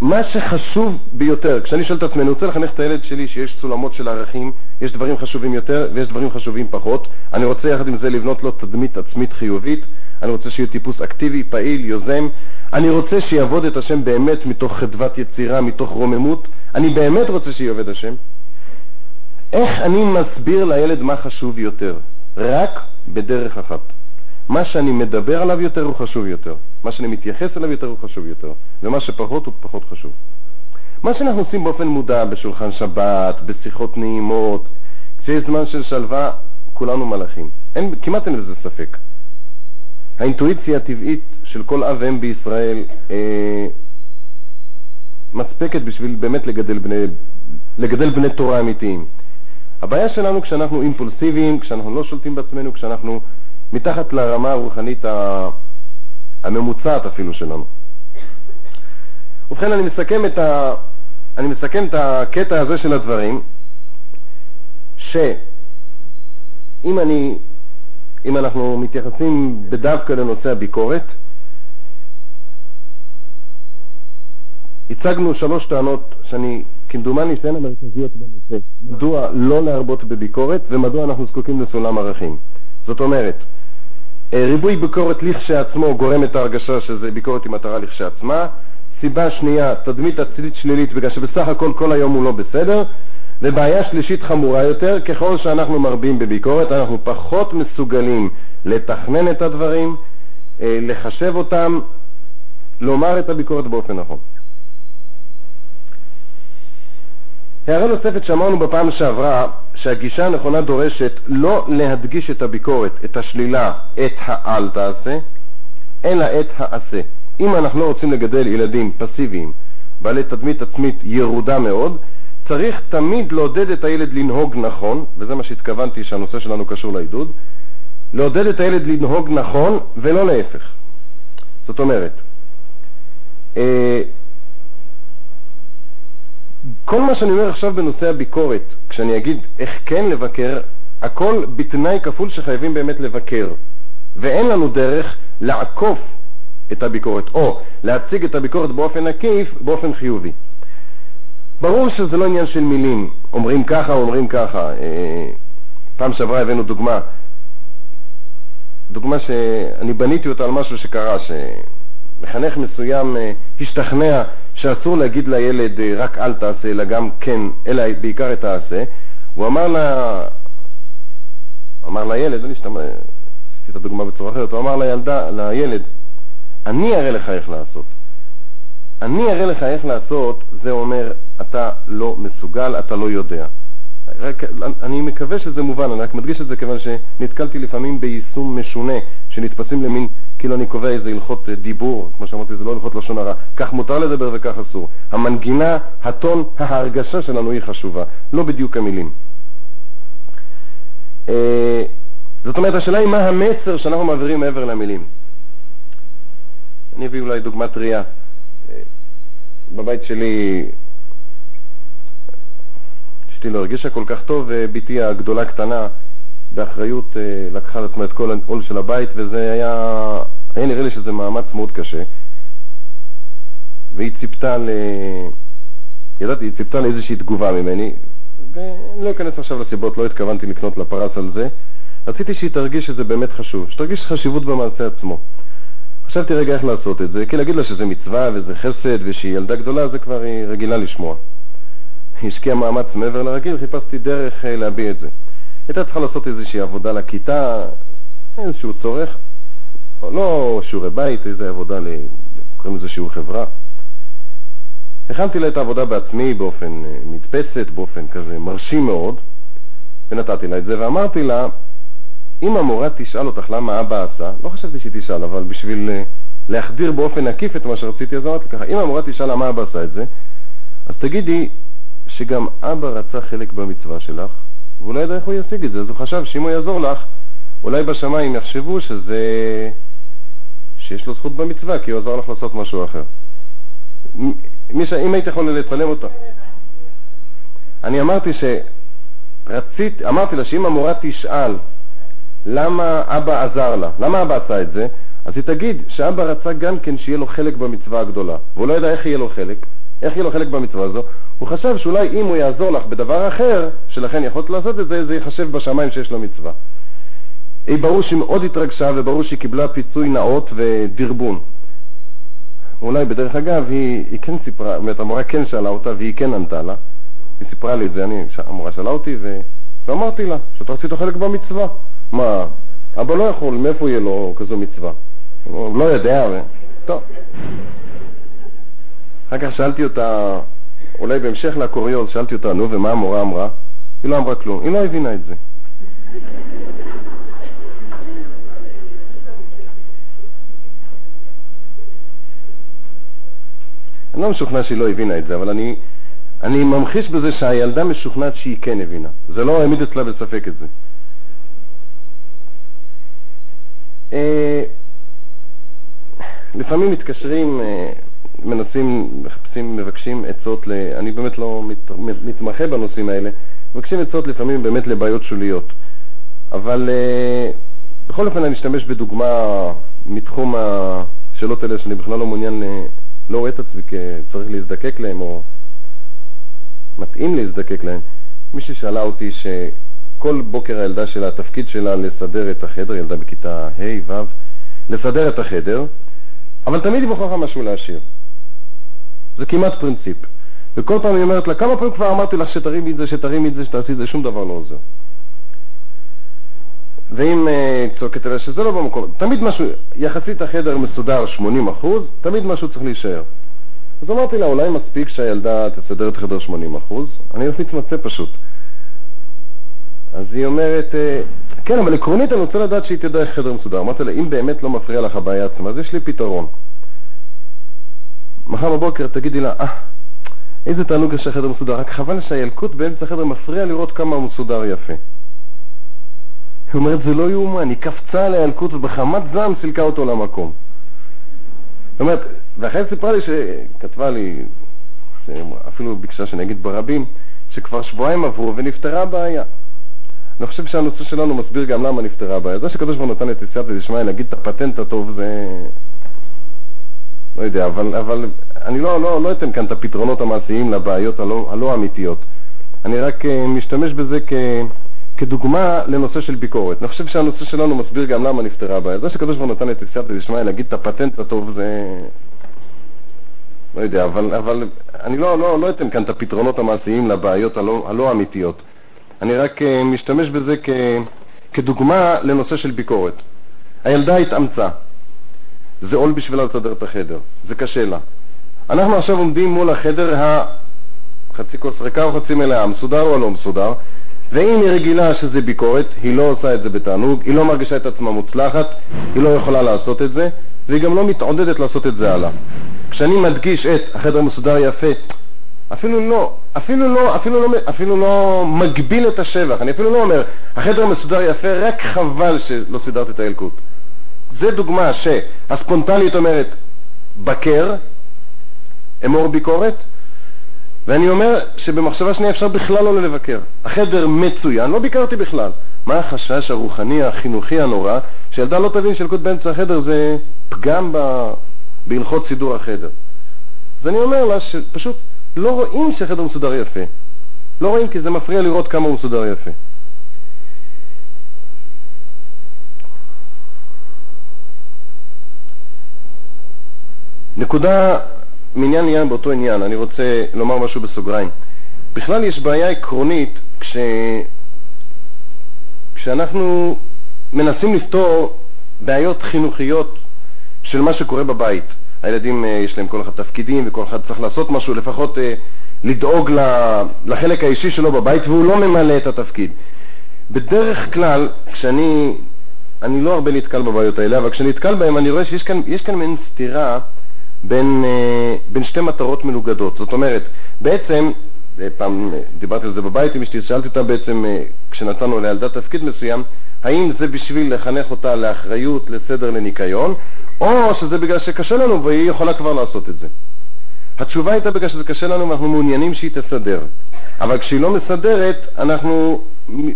מה שחשוב ביותר, כשאני שואל את עצמי, אני רוצה לחנך את הילד שלי שיש סולמות של ערכים, יש דברים חשובים יותר ויש דברים חשובים פחות. אני רוצה יחד עם זה לבנות לו תדמית עצמית חיובית, אני רוצה שיהיה טיפוס אקטיבי, פעיל, יוזם. אני רוצה שיעבוד את השם באמת מתוך חדוות יצירה, מתוך רוממות. אני באמת רוצה שיעבוד השם. איך אני מסביר לילד מה חשוב יותר? רק בדרך אחת. מה שאני מדבר עליו יותר הוא חשוב יותר, מה שאני מתייחס אליו יותר הוא חשוב יותר, ומה שפחות הוא פחות חשוב. מה שאנחנו עושים באופן מודע בשולחן שבת, בשיחות נעימות, כשיש זמן של שלווה, כולנו מלאכים. אין, כמעט אין בזה ספק. האינטואיציה הטבעית של כל אב ואם בישראל אה, מספקת בשביל באמת לגדל בני, לגדל בני תורה אמיתיים. הבעיה שלנו כשאנחנו אימפולסיביים, כשאנחנו לא שולטים בעצמנו, כשאנחנו מתחת לרמה הרוחנית הממוצעת אפילו שלנו. ובכן, אני מסכם את, ה... אני מסכם את הקטע הזה של הדברים, שאם אני, אנחנו מתייחסים בדווקא לנושא הביקורת, הצגנו שלוש טענות שאני, כמדומני, שהן המרכזיות בנושא. מדוע לא להרבות בביקורת ומדוע אנחנו זקוקים לסולם ערכים. זאת אומרת, אה, ריבוי ביקורת לכשעצמו גורם את ההרגשה שזה ביקורת עם מטרה לכשעצמה. סיבה שנייה, תדמית עצמית שלילית בגלל שבסך הכל כל היום הוא לא בסדר. ובעיה שלישית חמורה יותר, ככל שאנחנו מרבים בביקורת אנחנו פחות מסוגלים לתכנן את הדברים, אה, לחשב אותם, לומר את הביקורת באופן נכון. הערה נוספת שאמרנו בפעם שעברה, שהגישה הנכונה דורשת לא להדגיש את הביקורת, את השלילה, את האל תעשה, אלא את העשה. אם אנחנו לא רוצים לגדל ילדים פסיביים, בעלי תדמית עצמית ירודה מאוד, צריך תמיד לעודד את הילד לנהוג נכון, וזה מה שהתכוונתי שהנושא שלנו קשור לעידוד, לעודד את הילד לנהוג נכון ולא להפך. זאת אומרת, אה, כל מה שאני אומר עכשיו בנושא הביקורת, כשאני אגיד איך כן לבקר, הכל בתנאי כפול שחייבים באמת לבקר. ואין לנו דרך לעקוף את הביקורת, או להציג את הביקורת באופן עקיף, באופן חיובי. ברור שזה לא עניין של מילים, אומרים ככה, אומרים ככה. אה, פעם שעברה הבאנו דוגמה, דוגמה שאני בניתי אותה על משהו שקרה, שמחנך מסוים אה, השתכנע שאסור להגיד לילד אה, רק אל תעשה, אלא גם כן, אלא בעיקר את תעשה. הוא אמר לה, אמר לילד, אני אשתמע, עשיתי את הדוגמה בצורה אחרת, הוא אמר לילדה, לילד, אני אראה לך איך לעשות. אני אראה לך איך לעשות, זה אומר, אתה לא מסוגל, אתה לא יודע. רק, אני מקווה שזה מובן, אני רק מדגיש את זה כיוון שנתקלתי לפעמים ביישום משונה, שנתפסים למין, כאילו אני קובע איזה הלכות דיבור, כמו שאמרתי, זה לא הלכות לשון הרע, כך מותר לדבר וכך אסור. המנגינה, הטון, ההרגשה שלנו היא חשובה, לא בדיוק המילים. אה, זאת אומרת, השאלה היא מה המסר שאנחנו מעבירים מעבר למילים. אני אביא אולי דוגמה טריה. אה, בבית שלי אשתי לא הרגישה כל כך טוב, ובתי הגדולה קטנה באחריות אה, לקחה על עצמה את כל העול של הבית, וזה היה, היה נראה לי שזה מאמץ מאוד קשה. והיא ציפתה ל... ידעתי, היא ציפתה לאיזושהי תגובה ממני, ואני לא אכנס עכשיו לסיבות, לא התכוונתי לקנות לה פרס על זה. רציתי שהיא תרגיש שזה באמת חשוב, שתרגיש חשיבות במעשה עצמו. חשבתי רגע איך לעשות את זה, כי להגיד לה שזה מצווה וזה חסד ושהיא ילדה גדולה, זה כבר היא רגילה לשמוע. השקיע מאמץ מעבר לרגיל, חיפשתי דרך אה, להביע את זה. הייתה צריכה לעשות איזושהי עבודה לכיתה, איזשהו צורך, לא שיעורי בית, איזו עבודה, קוראים לזה שיעור חברה. הכנתי לה את העבודה בעצמי באופן אה, מדפסת, באופן כזה מרשים מאוד, ונתתי לה את זה, ואמרתי לה, אם המורה תשאל אותך למה אבא עשה, לא חשבתי שהיא תשאל, אבל בשביל אה, להחדיר באופן עקיף את מה שרציתי, אז אמרתי ככה, אם המורה תשאל למה אבא עשה את זה, אז תגידי, שגם אבא רצה חלק במצווה שלך, והוא לא ידע איך הוא ישיג את זה, אז הוא חשב שאם הוא יעזור לך, אולי בשמיים יחשבו שזה... שיש לו זכות במצווה, כי הוא עזר לך לעשות משהו אחר. ש... אם היית יכול לצלם אותה. אני אמרתי שרצית, אמרתי לה שאם המורה תשאל למה אבא עזר לה, למה אבא עשה את זה, אז היא תגיד שאבא רצה גם כן שיהיה לו חלק במצווה הגדולה, והוא לא ידע איך יהיה לו חלק, איך יהיה לו חלק במצווה הזו, הוא חשב שאולי אם הוא יעזור לך בדבר אחר, שלכן יכולת לעשות את זה, זה ייחשב בשמיים שיש לו מצווה. היא ברור שהיא מאוד התרגשה וברור שהיא קיבלה פיצוי נאות ודרבון. אולי בדרך אגב היא, היא כן סיפרה, זאת אומרת המורה כן שאלה אותה והיא כן ענתה לה. היא סיפרה לי את זה, אני, המורה שאלה אותי ו... ואמרתי לה שאתה רצית חלק במצווה. מה, אבא לא יכול, מאיפה יהיה לו כזו מצווה? הוא לא יודע, ו... טוב. אחר כך שאלתי אותה, אולי בהמשך לקוריוז, שאלתי אותה, נו, ומה המורה אמרה? היא לא אמרה כלום, היא לא הבינה את זה. אני לא משוכנע שהיא לא הבינה את זה, אבל אני, אני ממחיש בזה שהילדה משוכנעת שהיא כן הבינה. זה לא העמיד אצלה בספק את זה. אה, לפעמים מתקשרים, אה, מנסים, מחפשים, מבקשים עצות, ל... אני באמת לא מת, מתמחה בנושאים האלה, מבקשים עצות לפעמים באמת לבעיות שוליות. אבל אה, בכל אופן אני אשתמש בדוגמה מתחום השאלות האלה שאני בכלל לא מעוניין לא רואה את עצמי כצריך להזדקק להם או מתאים להזדקק להם. מישהי שאלה אותי שכל בוקר הילדה שלה, התפקיד שלה לסדר את החדר, ילדה בכיתה ה', ו', לסדר את החדר, אבל תמיד היא בוחרה משהו להשאיר. זה כמעט פרינציפ. וכל פעם היא אומרת לה, כמה פעמים כבר אמרתי לך שתרימי את זה, שתרימי את זה, שתעשי את זה, שום דבר לא עוזר. ואם uh, צועקת עליה שזה לא במקום, תמיד משהו, יחסית החדר מסודר 80 אחוז, תמיד משהו צריך להישאר. אז אמרתי לה, אולי מספיק שהילדה תסדר את החדר 80 אחוז? אני לא מתמצא פשוט. אז היא אומרת, אה, כן, אבל עקרונית אני רוצה לדעת שהיא תדע איך חדר מסודר. אמרתי לה, אם באמת לא מפריע לך הבעיה עצמה, אז יש לי פתרון. מחר בבוקר תגידי לה, אה, איזה תענוג יש שהחדר מסודר, רק חבל שהילקוט באמצע החדר מפריע לראות כמה הוא מסודר יפה. היא אומרת, זה לא יאומן, היא קפצה על הילקוט ובחמת זעם סילקה אותו למקום. זאת אומרת, ואחרי זה סיפרה לי שכתבה לי, אפילו ביקשה שאני אגיד ברבים, שכבר שבועיים עברו ונפתרה הבעיה. אני חושב שהנושא שלנו מסביר גם למה נפתרה הבעיה. זה שקדוש ברוך הוא נתן את יציאת דשמיא להגיד את הפטנט הטוב זה... לא יודע, אבל, אבל אני לא, לא, לא אתן כאן את הפתרונות המעשיים לבעיות הלא, הלא אמיתיות. אני רק uh, משתמש בזה כ... כדוגמה לנושא של ביקורת. אני חושב שהנושא שלנו מסביר גם למה נפתרה הבעיה. זה שקדוש ברוך הוא נתן את סייעתא דשמיא להגיד את הפטנט הטוב זה... לא יודע, אבל, אבל אני לא, לא, לא אתן כאן את הפתרונות המעשיים לבעיות הלא, הלא אמיתיות. אני רק uh, משתמש בזה כ, כדוגמה לנושא של ביקורת. הילדה התאמצה. זה עול בשבילה לסדר את החדר. זה קשה לה. אנחנו עכשיו עומדים מול החדר החצי כוס ריקה או חצי מלאה, מסודר או לא מסודר, ואם היא רגילה שזה ביקורת, היא לא עושה את זה בתענוג, היא לא מרגישה את עצמה מוצלחת, היא לא יכולה לעשות את זה, והיא גם לא מתעודדת לעשות את זה הלאה. כשאני מדגיש את החדר מסודר יפה, אפילו לא, אפילו לא, אפילו לא, אפילו לא מגביל את השבח, אני אפילו לא אומר, החדר מסודר יפה, רק חבל שלא סידרת את הילקוט. זה דוגמה שהספונטנית אומרת, בקר, אמור ביקורת, ואני אומר שבמחשבה שנייה אפשר בכלל לא לבקר. החדר מצוין, לא ביקרתי בכלל. מה החשש הרוחני, החינוכי הנורא, שילדה לא תבין שלקוט באמצע החדר זה פגם ב... בהלכות סידור החדר. אז אני אומר לה שפשוט לא רואים שהחדר מסודר יפה. לא רואים כי זה מפריע לראות כמה הוא מסודר יפה. נקודה מעניין לעניין באותו עניין, אני רוצה לומר משהו בסוגריים. בכלל יש בעיה עקרונית כש... כשאנחנו מנסים לפתור בעיות חינוכיות של מה שקורה בבית. הילדים, אה, יש להם כל אחד תפקידים וכל אחד צריך לעשות משהו, לפחות אה, לדאוג לחלק האישי שלו בבית, והוא לא ממלא את התפקיד. בדרך כלל, כשאני, אני לא הרבה נתקל בבעיות האלה, אבל כשאני נתקל בהן אני רואה שיש כאן, כאן מעין סתירה בין, אה, בין שתי מטרות מנוגדות. זאת אומרת, בעצם פעם דיברתי על זה בבית עם אשתי, שאלתי אותה בעצם, כשנתנו לילדה תפקיד מסוים, האם זה בשביל לחנך אותה לאחריות, לסדר, לניקיון, או שזה בגלל שקשה לנו והיא יכולה כבר לעשות את זה. התשובה הייתה בגלל שזה קשה לנו ואנחנו מעוניינים שהיא תסדר. אבל כשהיא לא מסדרת, אנחנו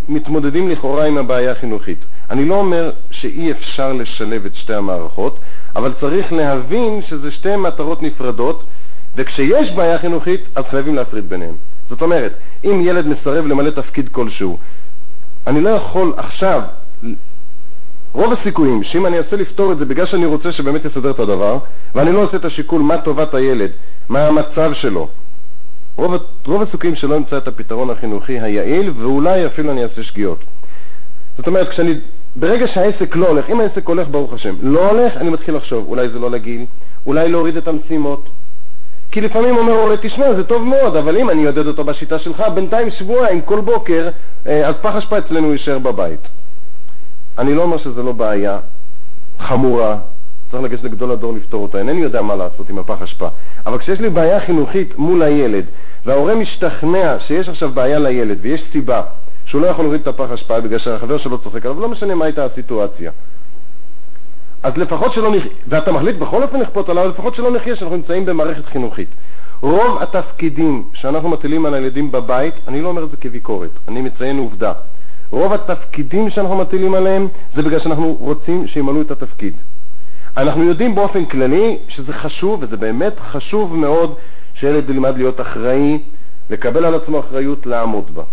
מתמודדים לכאורה עם הבעיה החינוכית. אני לא אומר שאי אפשר לשלב את שתי המערכות, אבל צריך להבין שזה שתי מטרות נפרדות, וכשיש בעיה חינוכית, אז חייבים להפריד ביניהם. זאת אומרת, אם ילד מסרב למלא תפקיד כלשהו, אני לא יכול עכשיו, רוב הסיכויים שאם אני אנסה לפתור את זה בגלל שאני רוצה שבאמת יסדר את הדבר, ואני לא עושה את השיקול מה טובת הילד, מה המצב שלו, רוב, רוב הסיכויים שלא אמצא את הפתרון החינוכי היעיל, ואולי אפילו אני אעשה שגיאות. זאת אומרת, כשאני, ברגע שהעסק לא הולך, אם העסק הולך, ברוך השם, לא הולך, אני מתחיל לחשוב, אולי זה לא לגיל, אולי להוריד את המשימות. כי לפעמים אומר הורה, תשמע, זה טוב מאוד, אבל אם אני אעודד אותו בשיטה שלך, בינתיים שבועיים, כל בוקר, אה, אז פח אשפה אצלנו יישאר בבית. אני לא אומר שזה לא בעיה חמורה, צריך לגשת לגדול הדור לפתור אותה, אינני יודע מה לעשות עם הפח אשפה. אבל כשיש לי בעיה חינוכית מול הילד, וההורה משתכנע שיש עכשיו בעיה לילד ויש סיבה שהוא לא יכול להוריד את הפח אשפה בגלל שהחבר שלו צוחק עליו, לא משנה מה הייתה הסיטואציה. אז לפחות שלא נחיה, ואתה מחליט בכל אופן לכפות עליו, לפחות שלא נחיה שאנחנו נמצאים במערכת חינוכית. רוב התפקידים שאנחנו מטילים על הילדים בבית, אני לא אומר את זה כביקורת, אני מציין עובדה. רוב התפקידים שאנחנו מטילים עליהם זה בגלל שאנחנו רוצים שימלאו את התפקיד. אנחנו יודעים באופן כללי שזה חשוב, וזה באמת חשוב מאוד שילד ילמד להיות אחראי, לקבל על עצמו אחריות, לעמוד בה.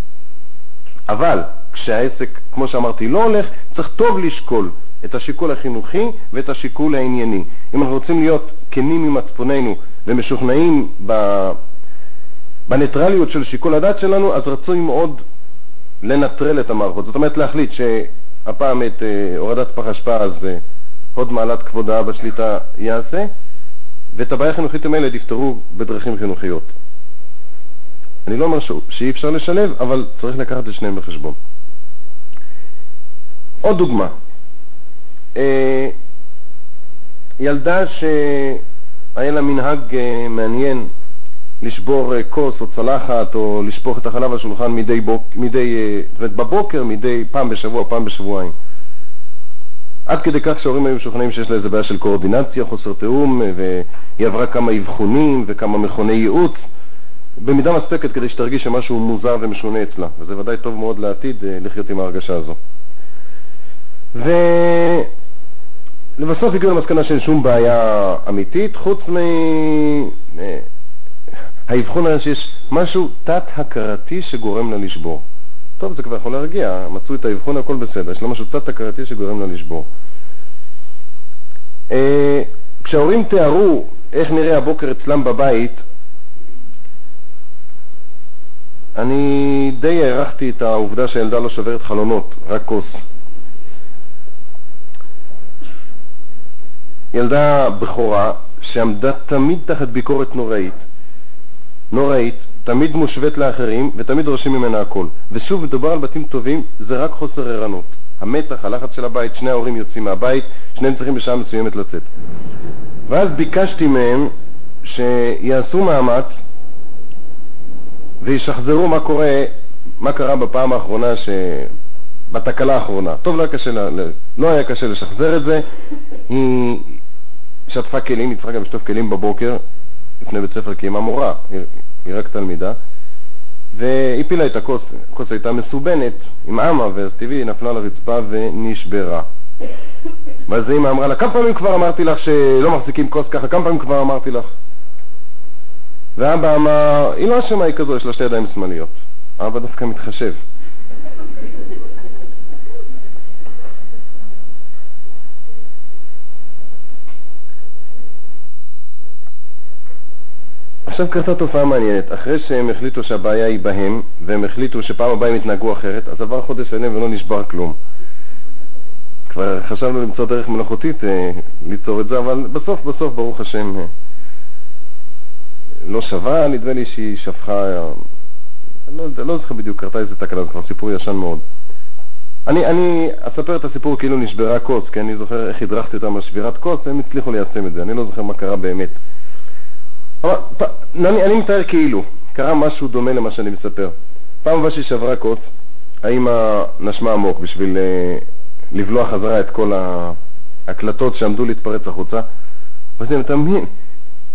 אבל כשהעסק, כמו שאמרתי, לא הולך, צריך טוב לשקול את השיקול החינוכי ואת השיקול הענייני. אם אנחנו רוצים להיות כנים עם מצפוננו ומשוכנעים בניטרליות של שיקול הדעת שלנו, אז רצוי מאוד לנטרל את המערכות. זאת אומרת להחליט שהפעם את אה, הורדת פח אשפה אז אה, הוד מעלת כבודה בשליטה יעשה, ואת הבעיה החינוכית עם הילד יפתרו בדרכים חינוכיות. אני לא אומר שאי אפשר לשלב, אבל צריך לקחת את שניהם בחשבון. עוד דוגמה, אה, ילדה שהיה לה מנהג אה, מעניין לשבור אה, כוס או צלחת או לשפוך את החלב על השולחן מדי, בוק, מדי, אומרת בבוקר, מדי פעם בשבוע, פעם בשבועיים. עד כדי כך שההורים היו משוכנעים שיש לה איזה בעיה של קואורדינציה, חוסר תיאום, והיא עברה כמה אבחונים וכמה מכוני ייעוץ, במידה מספקת כדי שתרגיש שמשהו מוזר ומשונה אצלה, וזה ודאי טוב מאוד לעתיד לחיות עם ההרגשה הזו. ולבסוף הגיעו למסקנה שאין שום בעיה אמיתית, חוץ מהאבחון היה שיש משהו תת-הכרתי שגורם לה לשבור. טוב, זה כבר יכול להרגיע, מצאו את האבחון, הכל בסדר, יש לה משהו תת-הכרתי שגורם לה לשבור. אה, כשההורים תיארו איך נראה הבוקר אצלם בבית, אני די הערכתי את העובדה שהילדה לא שוברת חלונות, רק כוס. ילדה בכורה שעמדה תמיד תחת ביקורת נוראית, נוראית, תמיד מושווית לאחרים ותמיד דורשים ממנה הכל. ושוב, מדובר על בתים טובים, זה רק חוסר ערנות. המתח, הלחץ של הבית, שני ההורים יוצאים מהבית, שניהם צריכים בשעה מסוימת לצאת. ואז ביקשתי מהם שיעשו מאמץ וישחזרו מה קורה, מה קרה בפעם האחרונה ש... בתקלה האחרונה. טוב, לא היה קשה, לא היה קשה לשחזר את זה. היא שטפה כלים, היא צריכה גם לשטוף כלים בבוקר, לפני בית ספר, כי היא מורה, היא, היא רק תלמידה, והפילה את הכוס, הכוס הייתה מסובנת עם אמה, ואז טבעי היא נפלה לרצפה ונשברה. ואז אמא אמרה לה, כמה פעמים כבר אמרתי לך שלא מחזיקים כוס ככה, כמה פעמים כבר אמרתי לך? ואבא אמר, היא לא אשמה, היא כזו, יש לה שתי ידיים שמאליות. אבא דווקא מתחשב. עכשיו קרתה תופעה מעניינת. אחרי שהם החליטו שהבעיה היא בהם, והם החליטו שפעם הבאה הם יתנהגו אחרת, אז עבר חודש שלם ולא נשבר כלום. כבר חשבנו למצוא דרך מלאכותית אה, ליצור את זה, אבל בסוף בסוף, ברוך השם, אה, לא שווה, נדמה לי שהיא שפכה, אה, לא, לא זוכר בדיוק, קרתה איזה תקלה, זה כבר סיפור ישן מאוד. אני, אני אספר את הסיפור כאילו נשברה כוס, כי אני זוכר איך הדרכתי אותם על שבירת כוס, הם הצליחו ליישם את זה, אני לא זוכר מה קרה באמת. אבל אני, אני מתאר כאילו, קרה משהו דומה למה שאני מספר. פעם הבאה שהיא שברה כוס, האמא נשמה עמוק בשביל uh, לבלוע חזרה את כל ההקלטות שעמדו להתפרץ החוצה. ואז היא מי?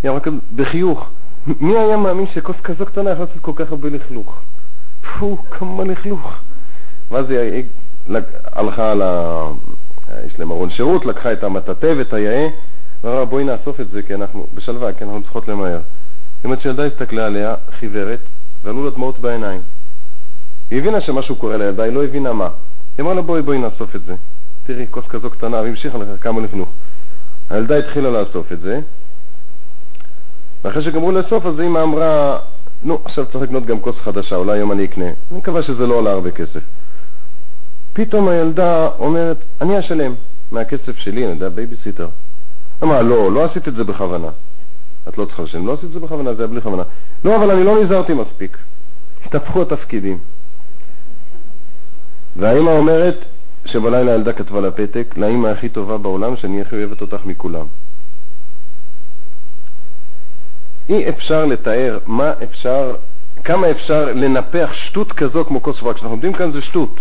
היא אמרה בחיוך, מי היה מאמין שכוס כזו קטנה יכולה לעשות כל כך הרבה לכלוך? פו, כמה לכלוך. ואז היא הלכה ל... יש להם ארון שירות, לקחה את המטאטא ואת היאה, ואמרה בואי נאסוף את זה כי אנחנו, בשלווה, כי אנחנו צריכות למהר. זאת אומרת שילדה הסתכלה עליה, חיוורת, ועלו לה דמעות בעיניים. היא הבינה שמשהו קורה לילדה, היא לא הבינה מה. היא אמרה לה בואי בואי נאסוף את זה. תראי, כוס כזו קטנה, והמשיכה לך כמה לחנוך. הילדה התחילה לאסוף את זה, ואחרי שגמרו לאסוף אז אמא אמרה, נו, עכשיו צריך לקנות גם כוס חדשה, אולי היום אני אקנה. אני מקווה שזה לא עולה הרבה כסף. פתאום הילדה אומרת, אני אשלם מהכסף שלי, אני יודע, בייביסיטר. אמרה, לא, לא עשית את זה בכוונה. את לא צריכה לשלם, לא עשית את זה בכוונה, זה היה בלי כוונה. לא, אבל אני לא נזהרתי מספיק. התהפכו התפקידים. והאימא אומרת שבלילה הילדה כתבה לה פתק, לאימא הכי טובה בעולם, שאני הכי אוהבת אותך מכולם. אי אפשר לתאר מה אפשר, כמה אפשר לנפח שטות כזו כמו כוס שברה. כשאנחנו עומדים כאן זה שטות.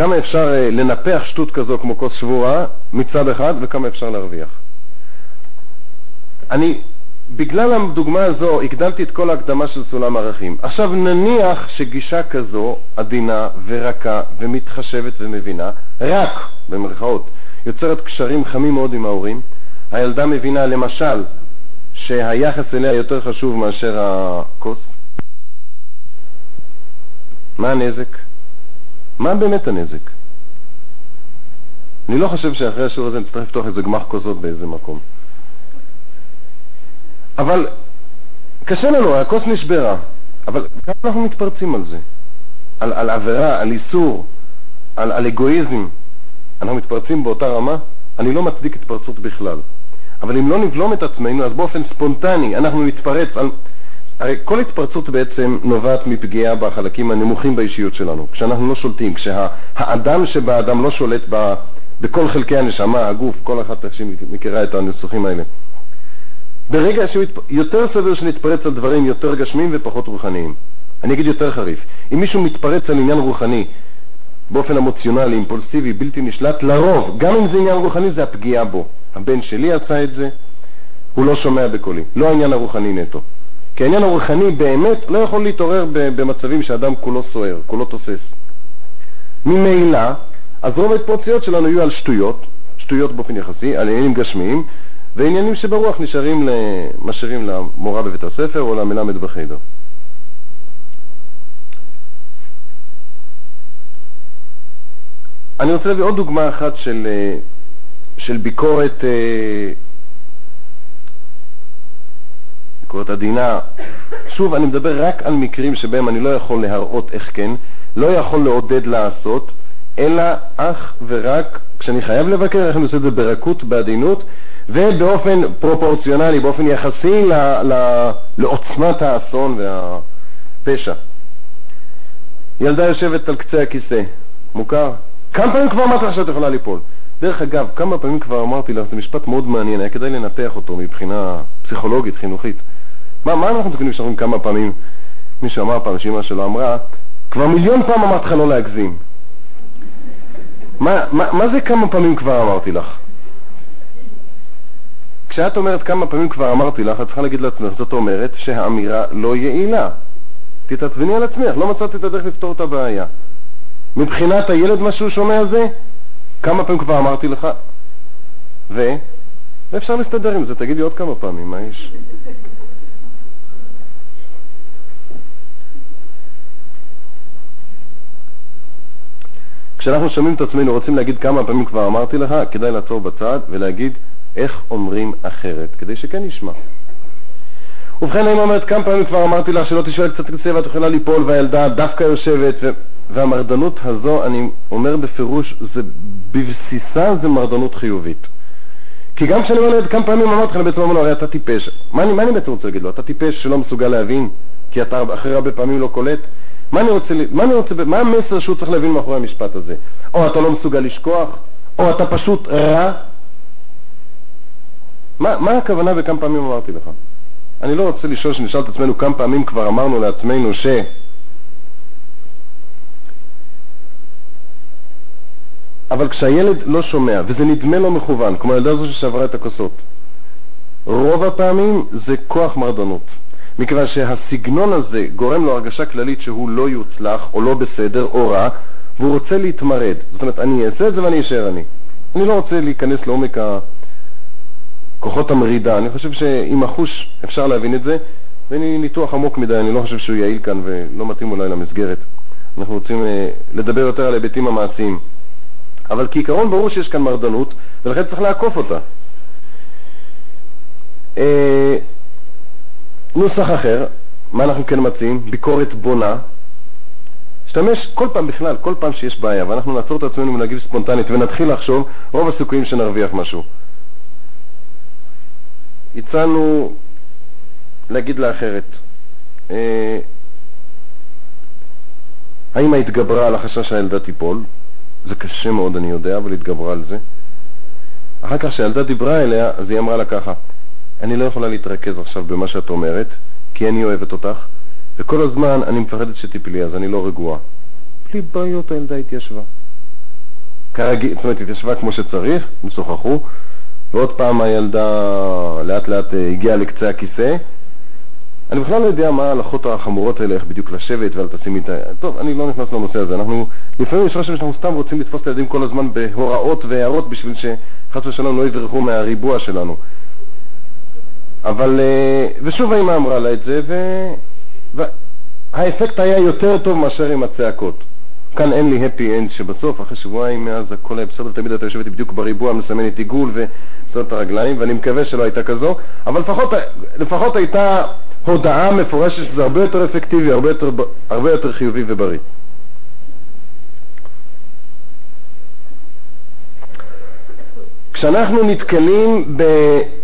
כמה אפשר אה, לנפח שטות כזו כמו כוס שבורה מצד אחד וכמה אפשר להרוויח. אני, בגלל הדוגמה הזו, הקדמתי את כל ההקדמה של סולם ערכים. עכשיו נניח שגישה כזו, עדינה ורכה ומתחשבת ומבינה, רק, במרכאות, יוצרת קשרים חמים מאוד עם ההורים, הילדה מבינה למשל שהיחס אליה יותר חשוב מאשר הכוס, מה הנזק? מה באמת הנזק? אני לא חושב שאחרי השיעור הזה נצטרך לפתוח איזה גמח כוסות באיזה מקום. אבל קשה לנו, הכוס נשברה, אבל כמה אנחנו מתפרצים על זה? על, על עבירה, על איסור, על, על אגואיזם. אנחנו מתפרצים באותה רמה? אני לא מצדיק התפרצות בכלל. אבל אם לא נבלום את עצמנו, אז באופן ספונטני אנחנו נתפרץ על... הרי כל התפרצות בעצם נובעת מפגיעה בחלקים הנמוכים באישיות שלנו, כשאנחנו לא שולטים, כשהאדם שבאדם לא שולט ב, בכל חלקי הנשמה, הגוף, כל אחת שמכירה את הניסוחים האלה. ברגע שיותר סביר שנתפרץ על דברים יותר גשמיים ופחות רוחניים. אני אגיד יותר חריף, אם מישהו מתפרץ על עניין רוחני באופן אמוציונלי, אימפולסיבי, בלתי נשלט, לרוב, גם אם זה עניין רוחני, זה הפגיעה בו. הבן שלי עשה את זה, הוא לא שומע בקולי, לא העניין הרוחני נטו. כי העניין הרוחני באמת לא יכול להתעורר במצבים שאדם כולו סוער, כולו תוסס. ממילא, אז רוב ההתפרצויות שלנו יהיו על שטויות, שטויות באופן יחסי, על עניינים גשמיים, ועניינים שברוח נשארים, משאירים למורה בבית הספר או למלמד בחדר. אני רוצה להביא עוד דוגמה אחת של, אה, של ביקורת, ביקורת עדינה. שוב, אני מדבר רק על מקרים שבהם אני לא יכול להראות איך כן, לא יכול לעודד לעשות, אלא אך ורק כשאני חייב לבקר, איך אני עושה את זה ברכות, בעדינות, ובאופן פרופורציונלי, באופן יחסי ל, ל, לעוצמת האסון והפשע. ילדה יושבת על קצה הכיסא, מוכר? כמה פעמים כבר אמרתי לך שאת יכולה ליפול? דרך אגב, כמה פעמים כבר אמרתי לך, זה משפט מאוד מעניין, היה כדאי לנתח אותו מבחינה פסיכולוגית, חינוכית. מה, מה אנחנו מתקנים שאומרים כמה פעמים, מישהו אמר פעם שאמא שלו אמרה, כבר מיליון פעם אמרתי לך לא להגזים. מה, מה, מה זה כמה פעמים כבר אמרתי לך? כשאת אומרת כמה פעמים כבר אמרתי לך, את צריכה להגיד לעצמך, זאת אומרת שהאמירה לא יעילה. תתעצבני על עצמך, לא מצאת את הדרך לפתור את הבעיה. מבחינת הילד מה שהוא שומע זה, כמה פעמים כבר אמרתי לך, ו... ואפשר להסתדר עם זה, תגיד לי עוד כמה פעמים, מה יש? כשאנחנו שומעים את עצמנו, רוצים להגיד כמה פעמים כבר אמרתי לך, כדאי לעצור בצד ולהגיד איך אומרים אחרת, כדי שכן ישמע. ובכן, האמא אומרת, כמה פעמים כבר אמרתי לך שלא תשאל קצת קצה ואת יכולה ליפול, והילדה דווקא יושבת, ו... והמרדנות הזו, אני אומר בפירוש, זה בבסיסה זה מרדנות חיובית. כי גם כשאני אומר לילד כמה פעמים אמרתי לך, אני בעצם אומר לו, הרי אתה טיפש. מה אני, מה אני בעצם רוצה להגיד לו? אתה טיפש שלא מסוגל להבין, כי אתה אחרי הרבה פעמים לא קולט? מה אני רוצה, מה אני רוצה, מה המסר שהוא צריך להבין מאחורי המשפט הזה? או אתה לא מסוגל לשכוח, או אתה פשוט רע. מה, מה הכוונה וכמה פעמים אמרתי לך? אני לא רוצה לשאול, שנשאל את עצמנו כמה פעמים כבר אמרנו לעצמנו ש... אבל כשהילד לא שומע, וזה נדמה לו מכוון, כמו הילדה הזו ששברה את הכוסות, רוב הפעמים זה כוח מרדנות. מכיוון שהסגנון הזה גורם לו הרגשה כללית שהוא לא יוצלח, או לא בסדר, או רע, והוא רוצה להתמרד. זאת אומרת, אני אעשה את זה ואני אשאר אני. אני לא רוצה להיכנס לעומק כוחות המרידה. אני חושב שעם החוש אפשר להבין את זה, ואני ניתוח עמוק מדי, אני לא חושב שהוא יעיל כאן ולא מתאים אולי למסגרת. אנחנו רוצים אה, לדבר יותר על ההיבטים המעשיים. אבל כעיקרון ברור שיש כאן מרדנות, ולכן צריך לעקוף אותה. אה, נוסח אחר, מה אנחנו כן מציעים? ביקורת בונה. השתמש כל פעם בכלל, כל פעם שיש בעיה, ואנחנו נעצור את עצמנו ונגיב ספונטנית ונתחיל לחשוב, רוב הסיכויים שנרוויח משהו. הצענו להגיד לה אחרת. אה, האמא התגברה על החשש שהילדה תיפול, זה קשה מאוד, אני יודע, אבל התגברה על זה. אחר כך כשהילדה דיברה אליה, אז היא אמרה לה ככה, אני לא יכולה להתרכז עכשיו במה שאת אומרת, כי אני אוהבת אותך, וכל הזמן אני מפחדת שתיפלי, אז אני לא רגועה. בלי בעיות הילדה התיישבה. כרגיל, זאת אומרת, התיישבה כמו שצריך, הם שוחחו, ועוד פעם הילדה לאט לאט אה, הגיעה לקצה הכיסא. אני בכלל לא יודע מה ההלכות החמורות האלה, איך בדיוק לשבת ואל תשימי את ה... טוב, אני לא נכנס לנושא הזה. אנחנו, לפעמים יש רושם שאנחנו סתם רוצים לתפוס את הילדים כל הזמן בהוראות והערות בשביל שחס ושלום לא יברחו מהריבוע שלנו. אבל, אה, ושוב האמא אמרה לה את זה, והאפקט היה יותר טוב מאשר עם הצעקות. כאן אין לי happy end שבסוף, אחרי שבועיים מאז הכל היה בסדר, תמיד אתה יושבת בדיוק בריבוע, מסמנת עיגול וסוד את הרגליים, ואני מקווה שלא הייתה כזו, אבל לפחות, לפחות הייתה הודעה מפורשת שזה הרבה יותר אפקטיבי, הרבה יותר, הרבה יותר חיובי ובריא. כשאנחנו נתקלים ב,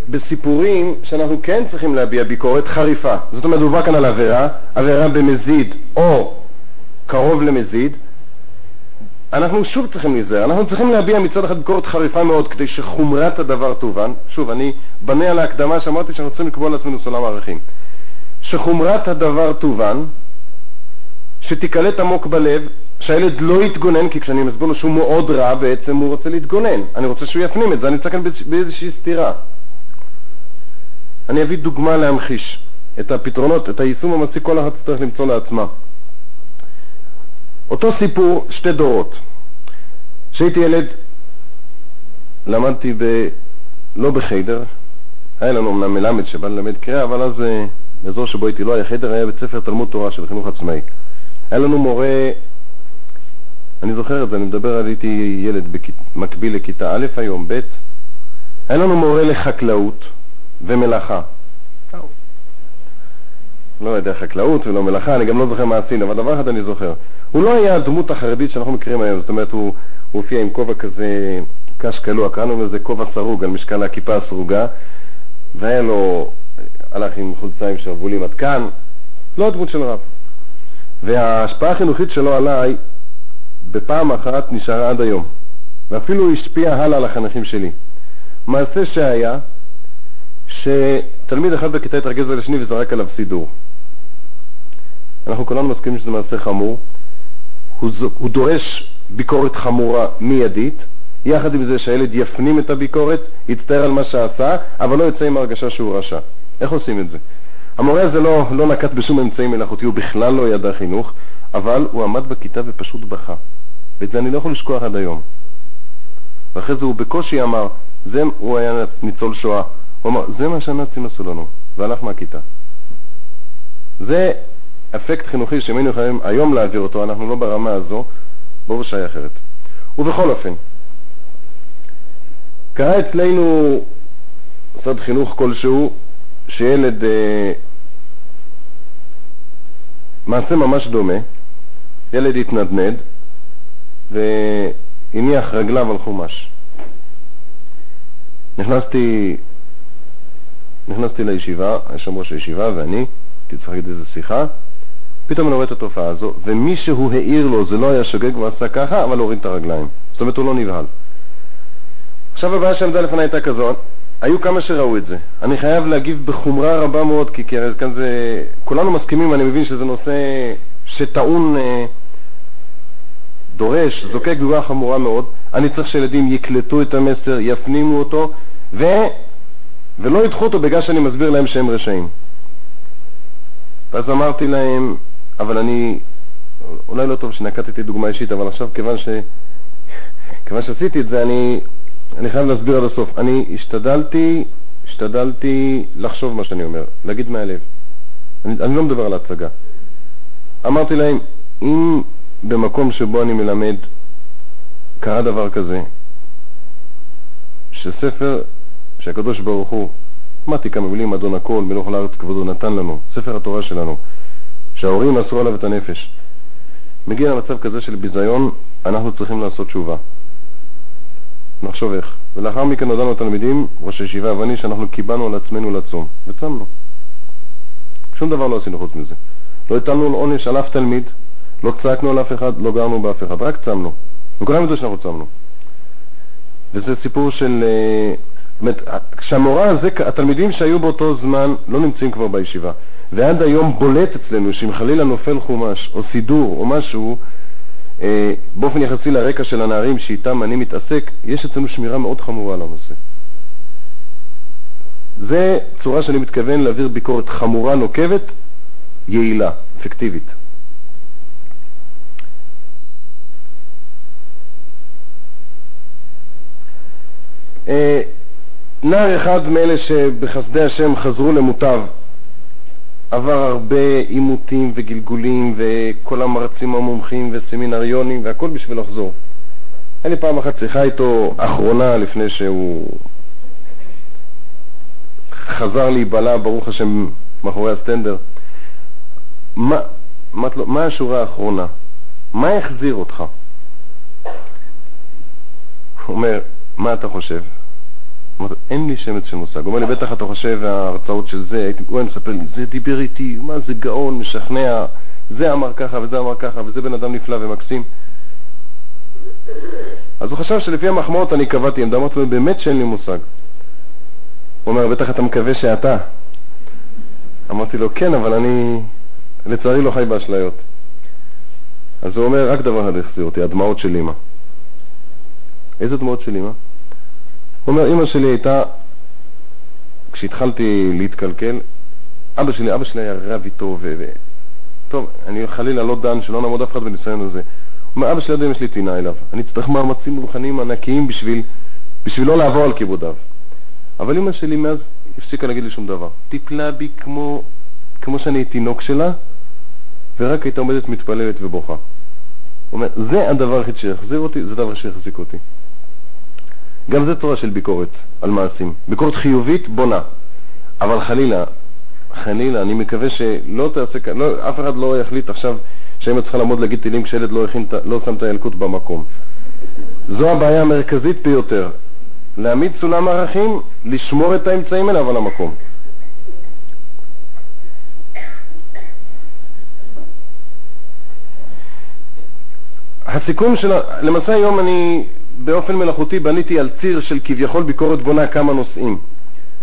בסיפורים שאנחנו כן צריכים להביע ביקורת חריפה, זאת אומרת, דובר כאן על עבירה, עבירה במזיד או קרוב למזיד, אנחנו שוב צריכים להיזהר, אנחנו צריכים להביע מצד אחד ביקורת חריפה מאוד כדי שחומרת הדבר תובן. שוב, אני בנה על ההקדמה שאמרתי שאנחנו צריכים לקבוע לעצמנו סולם ערכים. שחומרת הדבר תובן, שתיקלט עמוק בלב, שהילד לא יתגונן, כי כשאני מסביר לו שהוא מאוד רע, בעצם הוא רוצה להתגונן. אני רוצה שהוא יפנים את זה, אני נמצא כאן באיזושהי סתירה. אני אביא דוגמה להמחיש את הפתרונות, את היישום המעשי, כל אחת צריך למצוא לעצמה. אותו סיפור, שתי דורות. כשהייתי ילד, למדתי ב... לא בחיידר, היה לנו אמנם מלמד שבא ללמד קריאה, אבל אז אה, באזור שבו הייתי לא היה חיידר, היה בית ספר תלמוד תורה של חינוך עצמאי. היה לנו מורה, אני זוכר את זה, אני מדבר על הייתי ילד מקביל לכיתה א' היום, ב', היה לנו מורה לחקלאות ומלאכה. לא יודע חקלאות ולא מלאכה, אני גם לא זוכר מה עשינו, אבל דבר אחד אני זוכר. הוא לא היה הדמות החרדית שאנחנו מכירים היום, זאת אומרת, הוא, הוא הופיע עם כובע כזה קש קלוע, קראנו לזה כובע סרוג על משקל הכיפה הסרוגה, והיה לו, הלך עם חולצה עם שרוולים עד כאן, לא הדמות של רב. וההשפעה החינוכית שלו עליי בפעם אחת נשארה עד היום, ואפילו השפיע הלאה על החניכים שלי. מעשה שהיה, שתלמיד אחד בכיתה התרגז על השני וזרק עליו סידור. אנחנו כולנו מסכימים שזה מעשה חמור, הוא, הוא דורש ביקורת חמורה מיידית, יחד עם זה שהילד יפנים את הביקורת, יצטער על מה שעשה, אבל לא יצא עם הרגשה שהוא רשע. איך עושים את זה? המורה הזה לא, לא נקט בשום אמצעי מלאכותי, הוא בכלל לא ידע חינוך, אבל הוא עמד בכיתה ופשוט בכה. ואת זה אני לא יכול לשכוח עד היום. ואחרי זה הוא בקושי אמר, זה, הוא היה ניצול שואה, הוא אמר, זה מה שהנאצים עשו לנו, והלך מהכיתה. זה אפקט חינוכי שאם היינו יכולים היום להעביר אותו, אנחנו לא ברמה הזו, בואו בשעה אחרת. ובכל אופן, קרה אצלנו מוסד חינוך כלשהו, שילד, אה, מעשה ממש דומה, ילד התנדנד והניח רגליו על חומש. נכנסתי, נכנסתי לישיבה, שם ראש הישיבה ואני, הייתי צריך להגיד איזה שיחה, פתאום אני רואה את התופעה הזו, ומישהו העיר לו, זה לא היה שוגג ועשה ככה, אבל הוריד את הרגליים. זאת אומרת, הוא לא נבהל. עכשיו הבעיה שעמדה לפני הייתה כזו, היו כמה שראו את זה. אני חייב להגיב בחומרה רבה מאוד, כי כאן זה... כולנו מסכימים, אני מבין שזה נושא שטעון, אה, דורש, זוקק תגובה חמורה מאוד. אני צריך שילדים יקלטו את המסר, יפנימו אותו, ו... ולא ידחו אותו בגלל שאני מסביר להם שהם רשעים. ואז אמרתי להם, אבל אני, אולי לא טוב שנקטתי דוגמה אישית, אבל עכשיו כיוון, ש... כיוון שעשיתי את זה, אני אני חייב להסביר עד הסוף. אני השתדלתי, השתדלתי לחשוב מה שאני אומר, להגיד מהלב. אני, אני לא מדבר על ההצגה. אמרתי להם, אם במקום שבו אני מלמד קרה דבר כזה, שספר שהקדוש ברוך הוא, אמרתי כמה מילים, אדון הכל, מלוך לארץ כבודו נתן לנו, ספר התורה שלנו, שההורים מסרו עליו את הנפש, מגיע למצב כזה של ביזיון, אנחנו צריכים לעשות תשובה. נחשוב איך. ולאחר מכן הודענו לתלמידים, ראש הישיבה ואני, שאנחנו קיבלנו על עצמנו לצום, וצמנו. שום דבר לא עשינו חוץ מזה. לא הטלנו עונש על אף תלמיד, לא צעקנו על אף אחד, לא גרנו באף אחד, רק צמנו. וכולם ידעו שאנחנו צמנו. וזה סיפור של... אה, באמת, כשהמורה הזה, התלמידים שהיו באותו זמן לא נמצאים כבר בישיבה, ועד היום בולט אצלנו שאם חלילה נופל חומש או סידור או משהו, אה, באופן יחסי לרקע של הנערים שאיתם אני מתעסק, יש אצלנו שמירה מאוד חמורה על הנושא. זה צורה שאני מתכוון להעביר ביקורת חמורה, נוקבת, יעילה, אפקטיבית. אה, נער אחד מאלה שבחסדי השם חזרו למוטב, עבר הרבה עימותים וגלגולים וכל המרצים המומחים וסמינריונים והכל בשביל לחזור. היה לי פעם אחת שיחה איתו אחרונה לפני שהוא חזר להיבלע, ברוך השם, מאחורי הסטנדר. מה, מה, מה השורה האחרונה? מה החזיר אותך? הוא אומר, מה אתה חושב? אמרתי, אין לי שמץ של מושג. הוא אומר לי, בטח אתה חושב, ההרצאות של זה, הוא היה מספר לי, זה דיבר איתי, מה זה גאון, משכנע, זה אמר ככה וזה אמר ככה, וזה בן אדם נפלא ומקסים. אז הוא חשב שלפי המחמאות אני קבעתי עמדה, אמרתי לו, באמת שאין לי מושג. הוא אומר, בטח אתה מקווה שאתה. אמרתי לו, כן, אבל אני לצערי לא חי באשליות. אז הוא אומר, רק דבר אחד החזיר אותי, הדמעות של אמא. איזה דמעות של אמא? הוא אומר, אמא שלי הייתה, כשהתחלתי להתקלקל, אבא שלי, אבא שלי היה רב איתו, ו... ו... טוב, אני חלילה לא דן, שלא נעמוד אף אחד בניסיון הזה. הוא אומר, אבא שלי עד היום יש לי טינה אליו. אני צריך מאמצים רוחניים ענקיים בשביל, בשביל לא לעבור על כיבודיו. אבל אמא שלי מאז הפסיקה להגיד לי שום דבר. טיפלה בי כמו, כמו שאני תינוק שלה, ורק הייתה עומדת מתפללת ובוכה. הוא אומר, זה הדבר היחיד שהחזיר אותי, זה הדבר שהחזיק אותי. גם זה צורה של ביקורת על מעשים. ביקורת חיובית בונה. אבל חלילה, חלילה, אני מקווה שלא תעשה, לא, אף אחד לא יחליט עכשיו שהאמא צריכה לעמוד להגיד תהילים כשילד לא, לא שם את הילקוט במקום. זו הבעיה המרכזית ביותר. להעמיד סולם ערכים, לשמור את האמצעים האלה, אבל המקום. הסיכום של... למעשה היום אני באופן מלאכותי בניתי על ציר של כביכול ביקורת בונה כמה נושאים.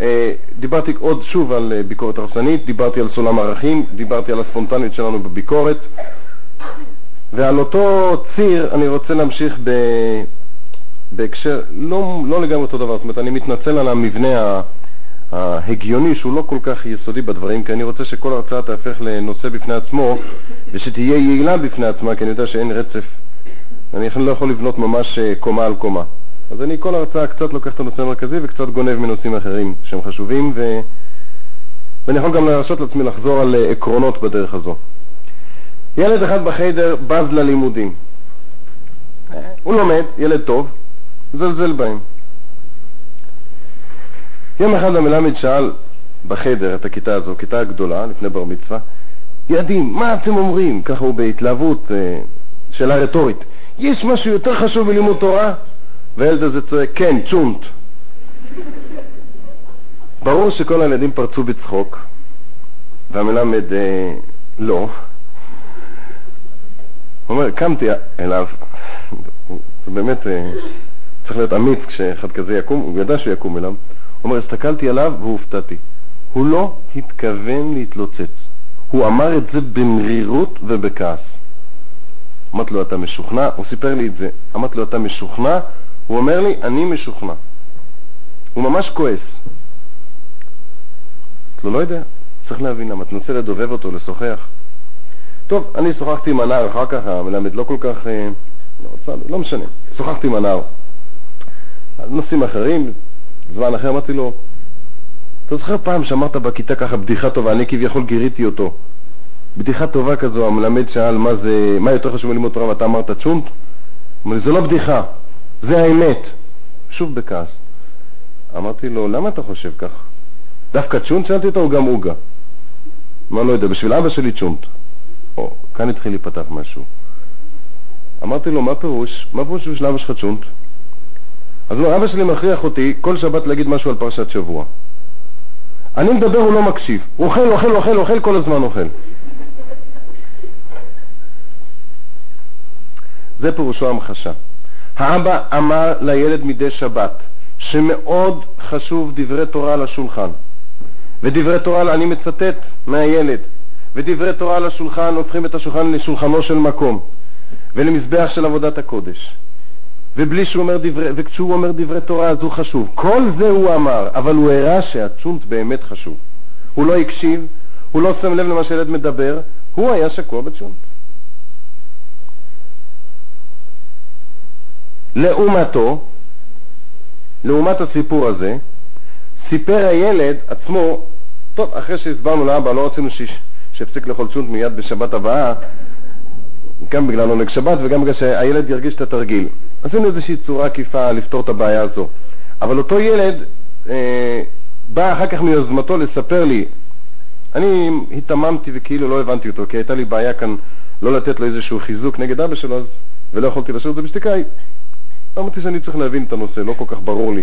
אה, דיברתי עוד שוב על אה, ביקורת הרסנית, דיברתי על סולם ערכים, דיברתי על הספונטניות שלנו בביקורת, ועל אותו ציר אני רוצה להמשיך ב... בהקשר, לא, לא לגמרי אותו דבר, זאת אומרת, אני מתנצל על המבנה ההגיוני שהוא לא כל כך יסודי בדברים, כי אני רוצה שכל הרצאה תהפך לנושא בפני עצמו ושתהיה יעילה בפני עצמה, כי אני יודע שאין רצף אני לא יכול לבנות ממש אה, קומה על קומה. אז אני כל הרצאה קצת לוקח את הנושא המרכזי וקצת גונב מנושאים אחרים שהם חשובים, ו... ואני יכול גם להרשות לעצמי לחזור על אה, עקרונות בדרך הזו. ילד אחד בחיידר בז ללימודים. הוא לומד, ילד טוב, זלזל בהם. יום אחד המלמד שאל בחדר את הכיתה הזו, כיתה גדולה, לפני בר מצווה, ילדים, מה אתם אומרים? ככה הוא בהתלהבות, אה, שאלה רטורית. יש משהו יותר חשוב מלימוד תורה? והילד הזה צועק, כן, צ'ונט. ברור שכל הילדים פרצו בצחוק, והמלמד אה, לא. הוא אומר, קמתי אליו, זה באמת אה, צריך להיות אמיץ כשאחד כזה יקום, הוא ידע שהוא יקום אליו. הוא אומר, הסתכלתי עליו והופתעתי. הוא לא התכוון להתלוצץ. הוא אמר את זה במרירות ובכעס. אמרתי לו, אתה משוכנע? הוא סיפר לי את זה. אמרתי לו, אתה משוכנע? הוא אומר לי, אני משוכנע. הוא ממש כועס. אמרתי לו, לא יודע, צריך להבין למה. תנסה לדובב אותו, לשוחח. טוב, אני שוחחתי עם הנער אחר כך, המלמד לא כל כך... אה, לא, רוצה, לא משנה. שוחחתי עם הנער. על נושאים אחרים, זמן אחר, אמרתי לו, אתה זוכר פעם שאמרת בכיתה ככה בדיחה טובה, אני כביכול גיריתי אותו. בדיחה טובה כזו, המלמד שאל מה זה, מה יותר חשוב ללמוד תורה ואתה אמרת צ'ונט? אמר לי, זה לא בדיחה, זה האמת. שוב בכעס. אמרתי לו, למה אתה חושב כך? דווקא צ'ונט שאלתי אותו או גם עוגה? מה לא יודע, בשביל אבא שלי צ'ונט. או, כאן התחיל להיפתח משהו. אמרתי לו, מה פירוש? מה פירוש בשביל אבא שלך צ'ונט? אז הוא אבא שלי מכריח אותי כל שבת להגיד משהו על פרשת שבוע. אני מדבר, הוא לא מקשיב. הוא אוכל, אוכל, אוכל, אוכל, כל הזמן אוכל. זה פירושו המחשה. האבא אמר לילד מדי שבת שמאוד חשוב דברי תורה על השולחן. ודברי תורה, אני מצטט מהילד, ודברי תורה על השולחן הופכים את השולחן לשולחנו של מקום ולמזבח של עבודת הקודש. ובלי שהוא אומר דברי, וכשהוא אומר דברי תורה אז הוא חשוב. כל זה הוא אמר, אבל הוא הראה שהצ'ונט באמת חשוב. הוא לא הקשיב, הוא לא שם לב למה שהילד מדבר, הוא היה שקוע בצ'ונט. לעומתו, לעומת הסיפור הזה, סיפר הילד עצמו, טוב, אחרי שהסברנו לאבא, לא רצינו שיפסיק לאכול צ'ונט מיד בשבת הבאה, גם בגלל עונג שבת וגם בגלל שהילד ירגיש את התרגיל. עשינו איזושהי צורה עקיפה לפתור את הבעיה הזו. אבל אותו ילד אה, בא אחר כך מיוזמתו לספר לי, אני התממתי וכאילו לא הבנתי אותו, כי הייתה לי בעיה כאן לא לתת לו איזשהו חיזוק נגד אבא שלו, אז, ולא יכולתי להשאיר את זה בשתיקה. אמרתי שאני צריך להבין את הנושא, לא כל כך ברור לי.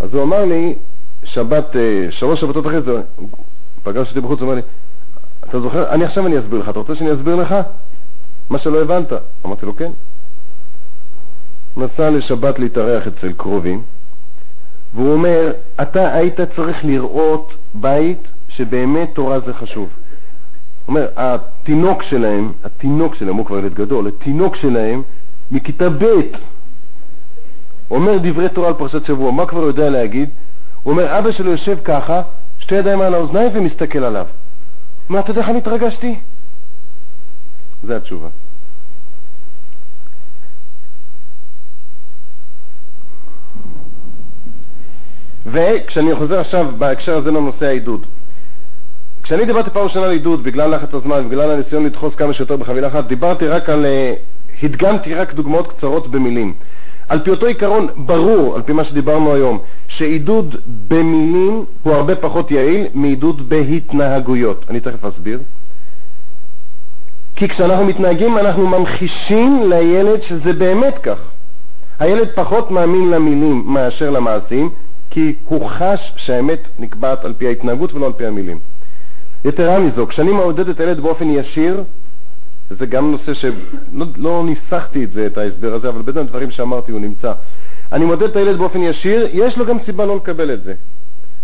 אז הוא אמר לי, שבת, אה, שלוש שבתות אחרי זה, פגש אותי בחוץ, הוא אמר לי, אתה זוכר? אני עכשיו אני אסביר לך, אתה רוצה שאני אסביר לך? מה שלא הבנת. אמרתי לו, כן. נסע לשבת להתארח אצל קרובים, והוא אומר, אתה היית צריך לראות בית שבאמת תורה זה חשוב. הוא אומר, התינוק שלהם, התינוק שלהם, הוא כבר ילד גדול, התינוק שלהם מכיתה ב' אומר דברי תורה על פרשת שבוע, מה כבר יודע להגיד? הוא אומר, אבא שלו יושב ככה, שתי ידיים על האוזניים ומסתכל עליו. אומר, אתה יודע איך אני התרגשתי? זה התשובה. וכשאני חוזר עכשיו בהקשר הזה לנושא העידוד. כשאני דיברתי פעם ראשונה על עידוד בגלל לחץ הזמן, בגלל הניסיון לדחוס כמה שיותר בחבילה אחת, דיברתי רק על, אה, הדגמתי רק דוגמאות קצרות במילים. על פי אותו עיקרון ברור, על פי מה שדיברנו היום, שעידוד במילים הוא הרבה פחות יעיל מעידוד בהתנהגויות. אני תכף אסביר. כי כשאנחנו מתנהגים אנחנו ממחישים לילד שזה באמת כך. הילד פחות מאמין למילים מאשר למעשים, כי הוא חש שהאמת נקבעת על פי ההתנהגות ולא על פי המילים. יתרה מזו, כשאני מעודד את הילד באופן ישיר, וזה גם נושא שלא לא ניסחתי את זה, את ההסבר הזה, אבל בין הדברים שאמרתי הוא נמצא. אני מודד את הילד באופן ישיר, יש לו גם סיבה לא לקבל את זה,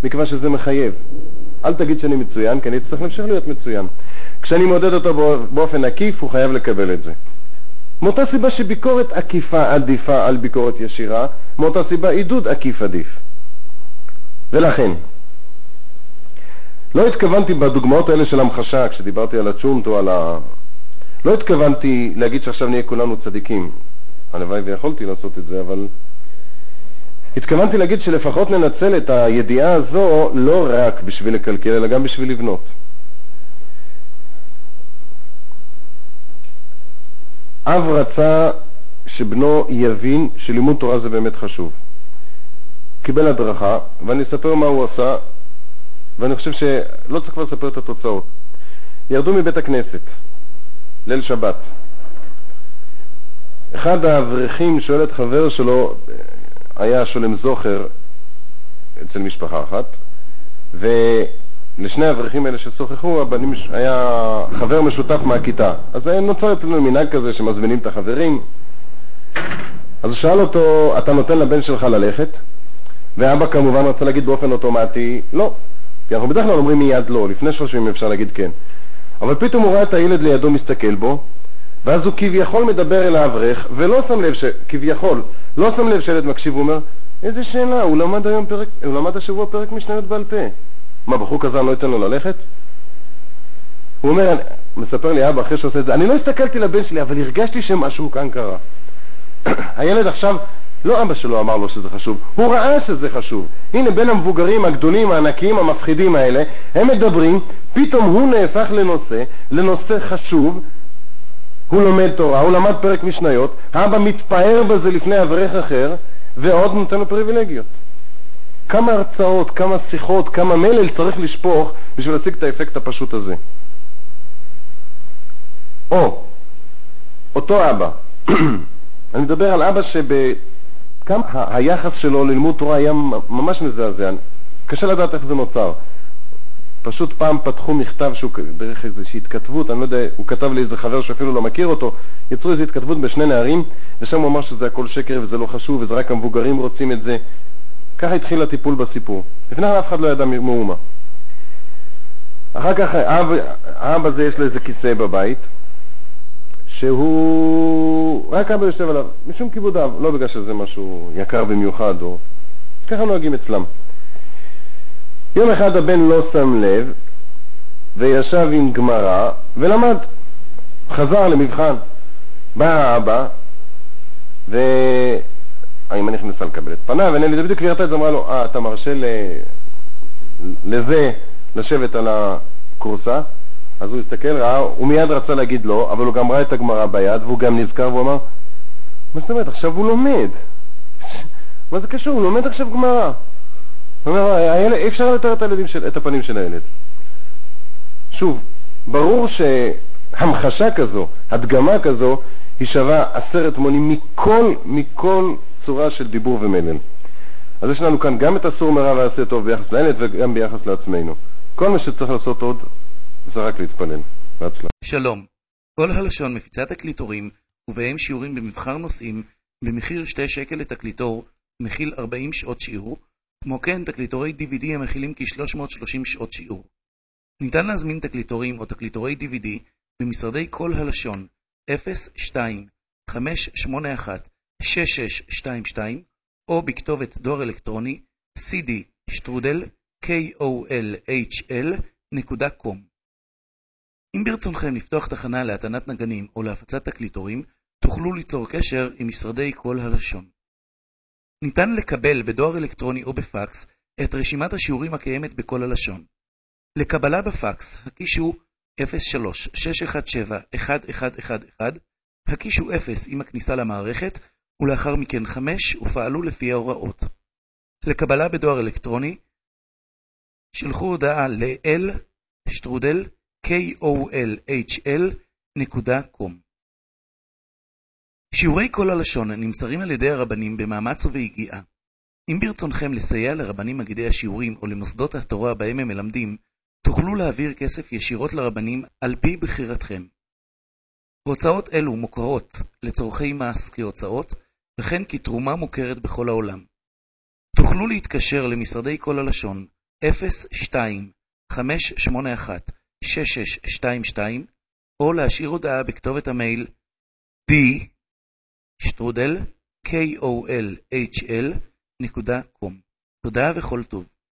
מכיוון שזה מחייב. אל תגיד שאני מצוין, כי אני צריך להמשיך להיות מצוין. כשאני מודד אותו באופן עקיף, הוא חייב לקבל את זה. מאותה סיבה שביקורת עקיפה עדיפה על ביקורת ישירה, מאותה סיבה עידוד עקיף עדיף. ולכן, לא התכוונתי בדוגמאות האלה של המחשה, כשדיברתי על הצ'ונט או על ה... לא התכוונתי להגיד שעכשיו נהיה כולנו צדיקים. הלוואי ויכולתי לעשות את זה, אבל התכוונתי להגיד שלפחות ננצל את הידיעה הזו לא רק בשביל לקלקל, אלא גם בשביל לבנות. אב רצה שבנו יבין שלימוד תורה זה באמת חשוב. קיבל הדרכה, ואני אספר מה הוא עשה, ואני חושב שלא צריך כבר לספר את התוצאות. ירדו מבית הכנסת, ליל שבת. אחד האברכים שואל את חבר שלו, היה שולם זוכר אצל משפחה אחת, ולשני האברכים האלה ששוחחו, הבנים, היה חבר משותף מהכיתה. אז נוצר אצלנו מנהג כזה שמזמינים את החברים. אז הוא שאל אותו, אתה נותן לבן שלך ללכת? ואבא כמובן רצה להגיד באופן אוטומטי לא, כי אנחנו בדרך כלל אומרים מיד לא, לפני שלושים אפשר להגיד כן. אבל פתאום הוא ראה את הילד לידו מסתכל בו, ואז הוא כביכול מדבר אל האברך, ולא שם לב, ש... כביכול, לא שם לב שילד מקשיב, הוא אומר, איזה שאלה, הוא למד היום פרק, הוא למד השבוע פרק משניות בעל פה. מה, בחור כזה אני לא אתן לו ללכת? הוא אומר, מספר לי אבא אחרי שעושה את זה, אני לא הסתכלתי לבן שלי, אבל הרגשתי שמשהו כאן קרה. הילד עכשיו, לא אבא שלו אמר לו שזה חשוב, הוא ראה שזה חשוב. הנה, בין המבוגרים הגדולים, הענקיים, המפחידים האלה, הם מדברים, פתאום הוא נהפך לנושא, לנושא חשוב, הוא לומד תורה, הוא למד פרק משניות, האבא מתפאר בזה לפני אברך אחר, ועוד נותן לו פריבילגיות. כמה הרצאות, כמה שיחות, כמה מלל צריך לשפוך בשביל להשיג את האפקט הפשוט הזה. או, אותו אבא, אני מדבר על אבא שכמה היחס שלו ללימוד תורה היה ממש מזעזע, קשה לדעת איך זה נוצר. פשוט פעם פתחו מכתב שהוא דרך איזושהי התכתבות, אני לא יודע, הוא כתב לי איזה חבר שאפילו לא מכיר אותו, יצרו איזו התכתבות בשני נערים, ושם הוא אמר שזה הכל שקר וזה לא חשוב וזה רק המבוגרים רוצים את זה. ככה התחיל הטיפול בסיפור. לפני כן אף אחד לא ידע מאומה. אחר כך האב הזה יש לו איזה כיסא בבית, שהוא רק אבא יושב עליו, משום כיבוד אב, לא בגלל שזה משהו יקר במיוחד, או ככה נוהגים אצלם. יום אחד הבן לא שם לב וישב עם גמרא ולמד, חזר למבחן. בא האבא, והאמא נכנסה לקבל את פניו, ונלי בדיוק קבירתה את זה, אמרה לו, אה, אתה מרשה ל... לזה לשבת על הכורסה? אז הוא הסתכל, ראה, הוא מיד רצה להגיד לא, אבל הוא גם ראה את הגמרא ביד, והוא גם נזכר, והוא אמר, מה זאת אומרת, עכשיו הוא לומד. מה זה קשור? הוא לומד עכשיו גמרא. אי אפשר לתאר את, של, את הפנים של הילד. שוב, ברור שהמחשה כזו, הדגמה כזו, היא שווה עשרת מונים מכל, מכל צורה של דיבור ומלל. אז יש לנו כאן גם את אסור מרע ועשה טוב ביחס לילד וגם ביחס לעצמנו. כל מה שצריך לעשות עוד זה רק להתפלל. בהצלחה. שלום. כל הלשון מפיצת תקליטורים, ובהם שיעורים במבחר נושאים, במחיר שתי שקל לתקליטור, מכיל 40 שעות שיעור, כמו כן תקליטורי DVD המכילים כ-330 שעות שיעור. ניתן להזמין תקליטורים או תקליטורי DVD במשרדי כל הלשון 02-581-6622 או בכתובת דואר אלקטרוני cd שטרודל kolhl.com אם ברצונכם לפתוח תחנה להטענת נגנים או להפצת תקליטורים, תוכלו ליצור קשר עם משרדי כל הלשון. ניתן לקבל בדואר אלקטרוני או בפקס את רשימת השיעורים הקיימת בכל הלשון. לקבלה בפקס, הקישו 03-617-1111, הקישו 0 עם הכניסה למערכת, ולאחר מכן 5 ופעלו לפי ההוראות. לקבלה בדואר אלקטרוני, שלחו הודעה ל-l שטרודל kolhl.com שיעורי כל הלשון נמסרים על ידי הרבנים במאמץ וביגיעה. אם ברצונכם לסייע לרבנים מגידי השיעורים או למוסדות התורה בהם הם מלמדים, תוכלו להעביר כסף ישירות לרבנים על פי בחירתכם. הוצאות אלו מוכרות לצורכי מס כהוצאות, וכן כתרומה מוכרת בכל העולם. תוכלו להתקשר למשרדי כל הלשון 02-581-6622 או להשאיר הודעה בכתובת המייל d שטרודל kolhl.com. תודה וכל טוב.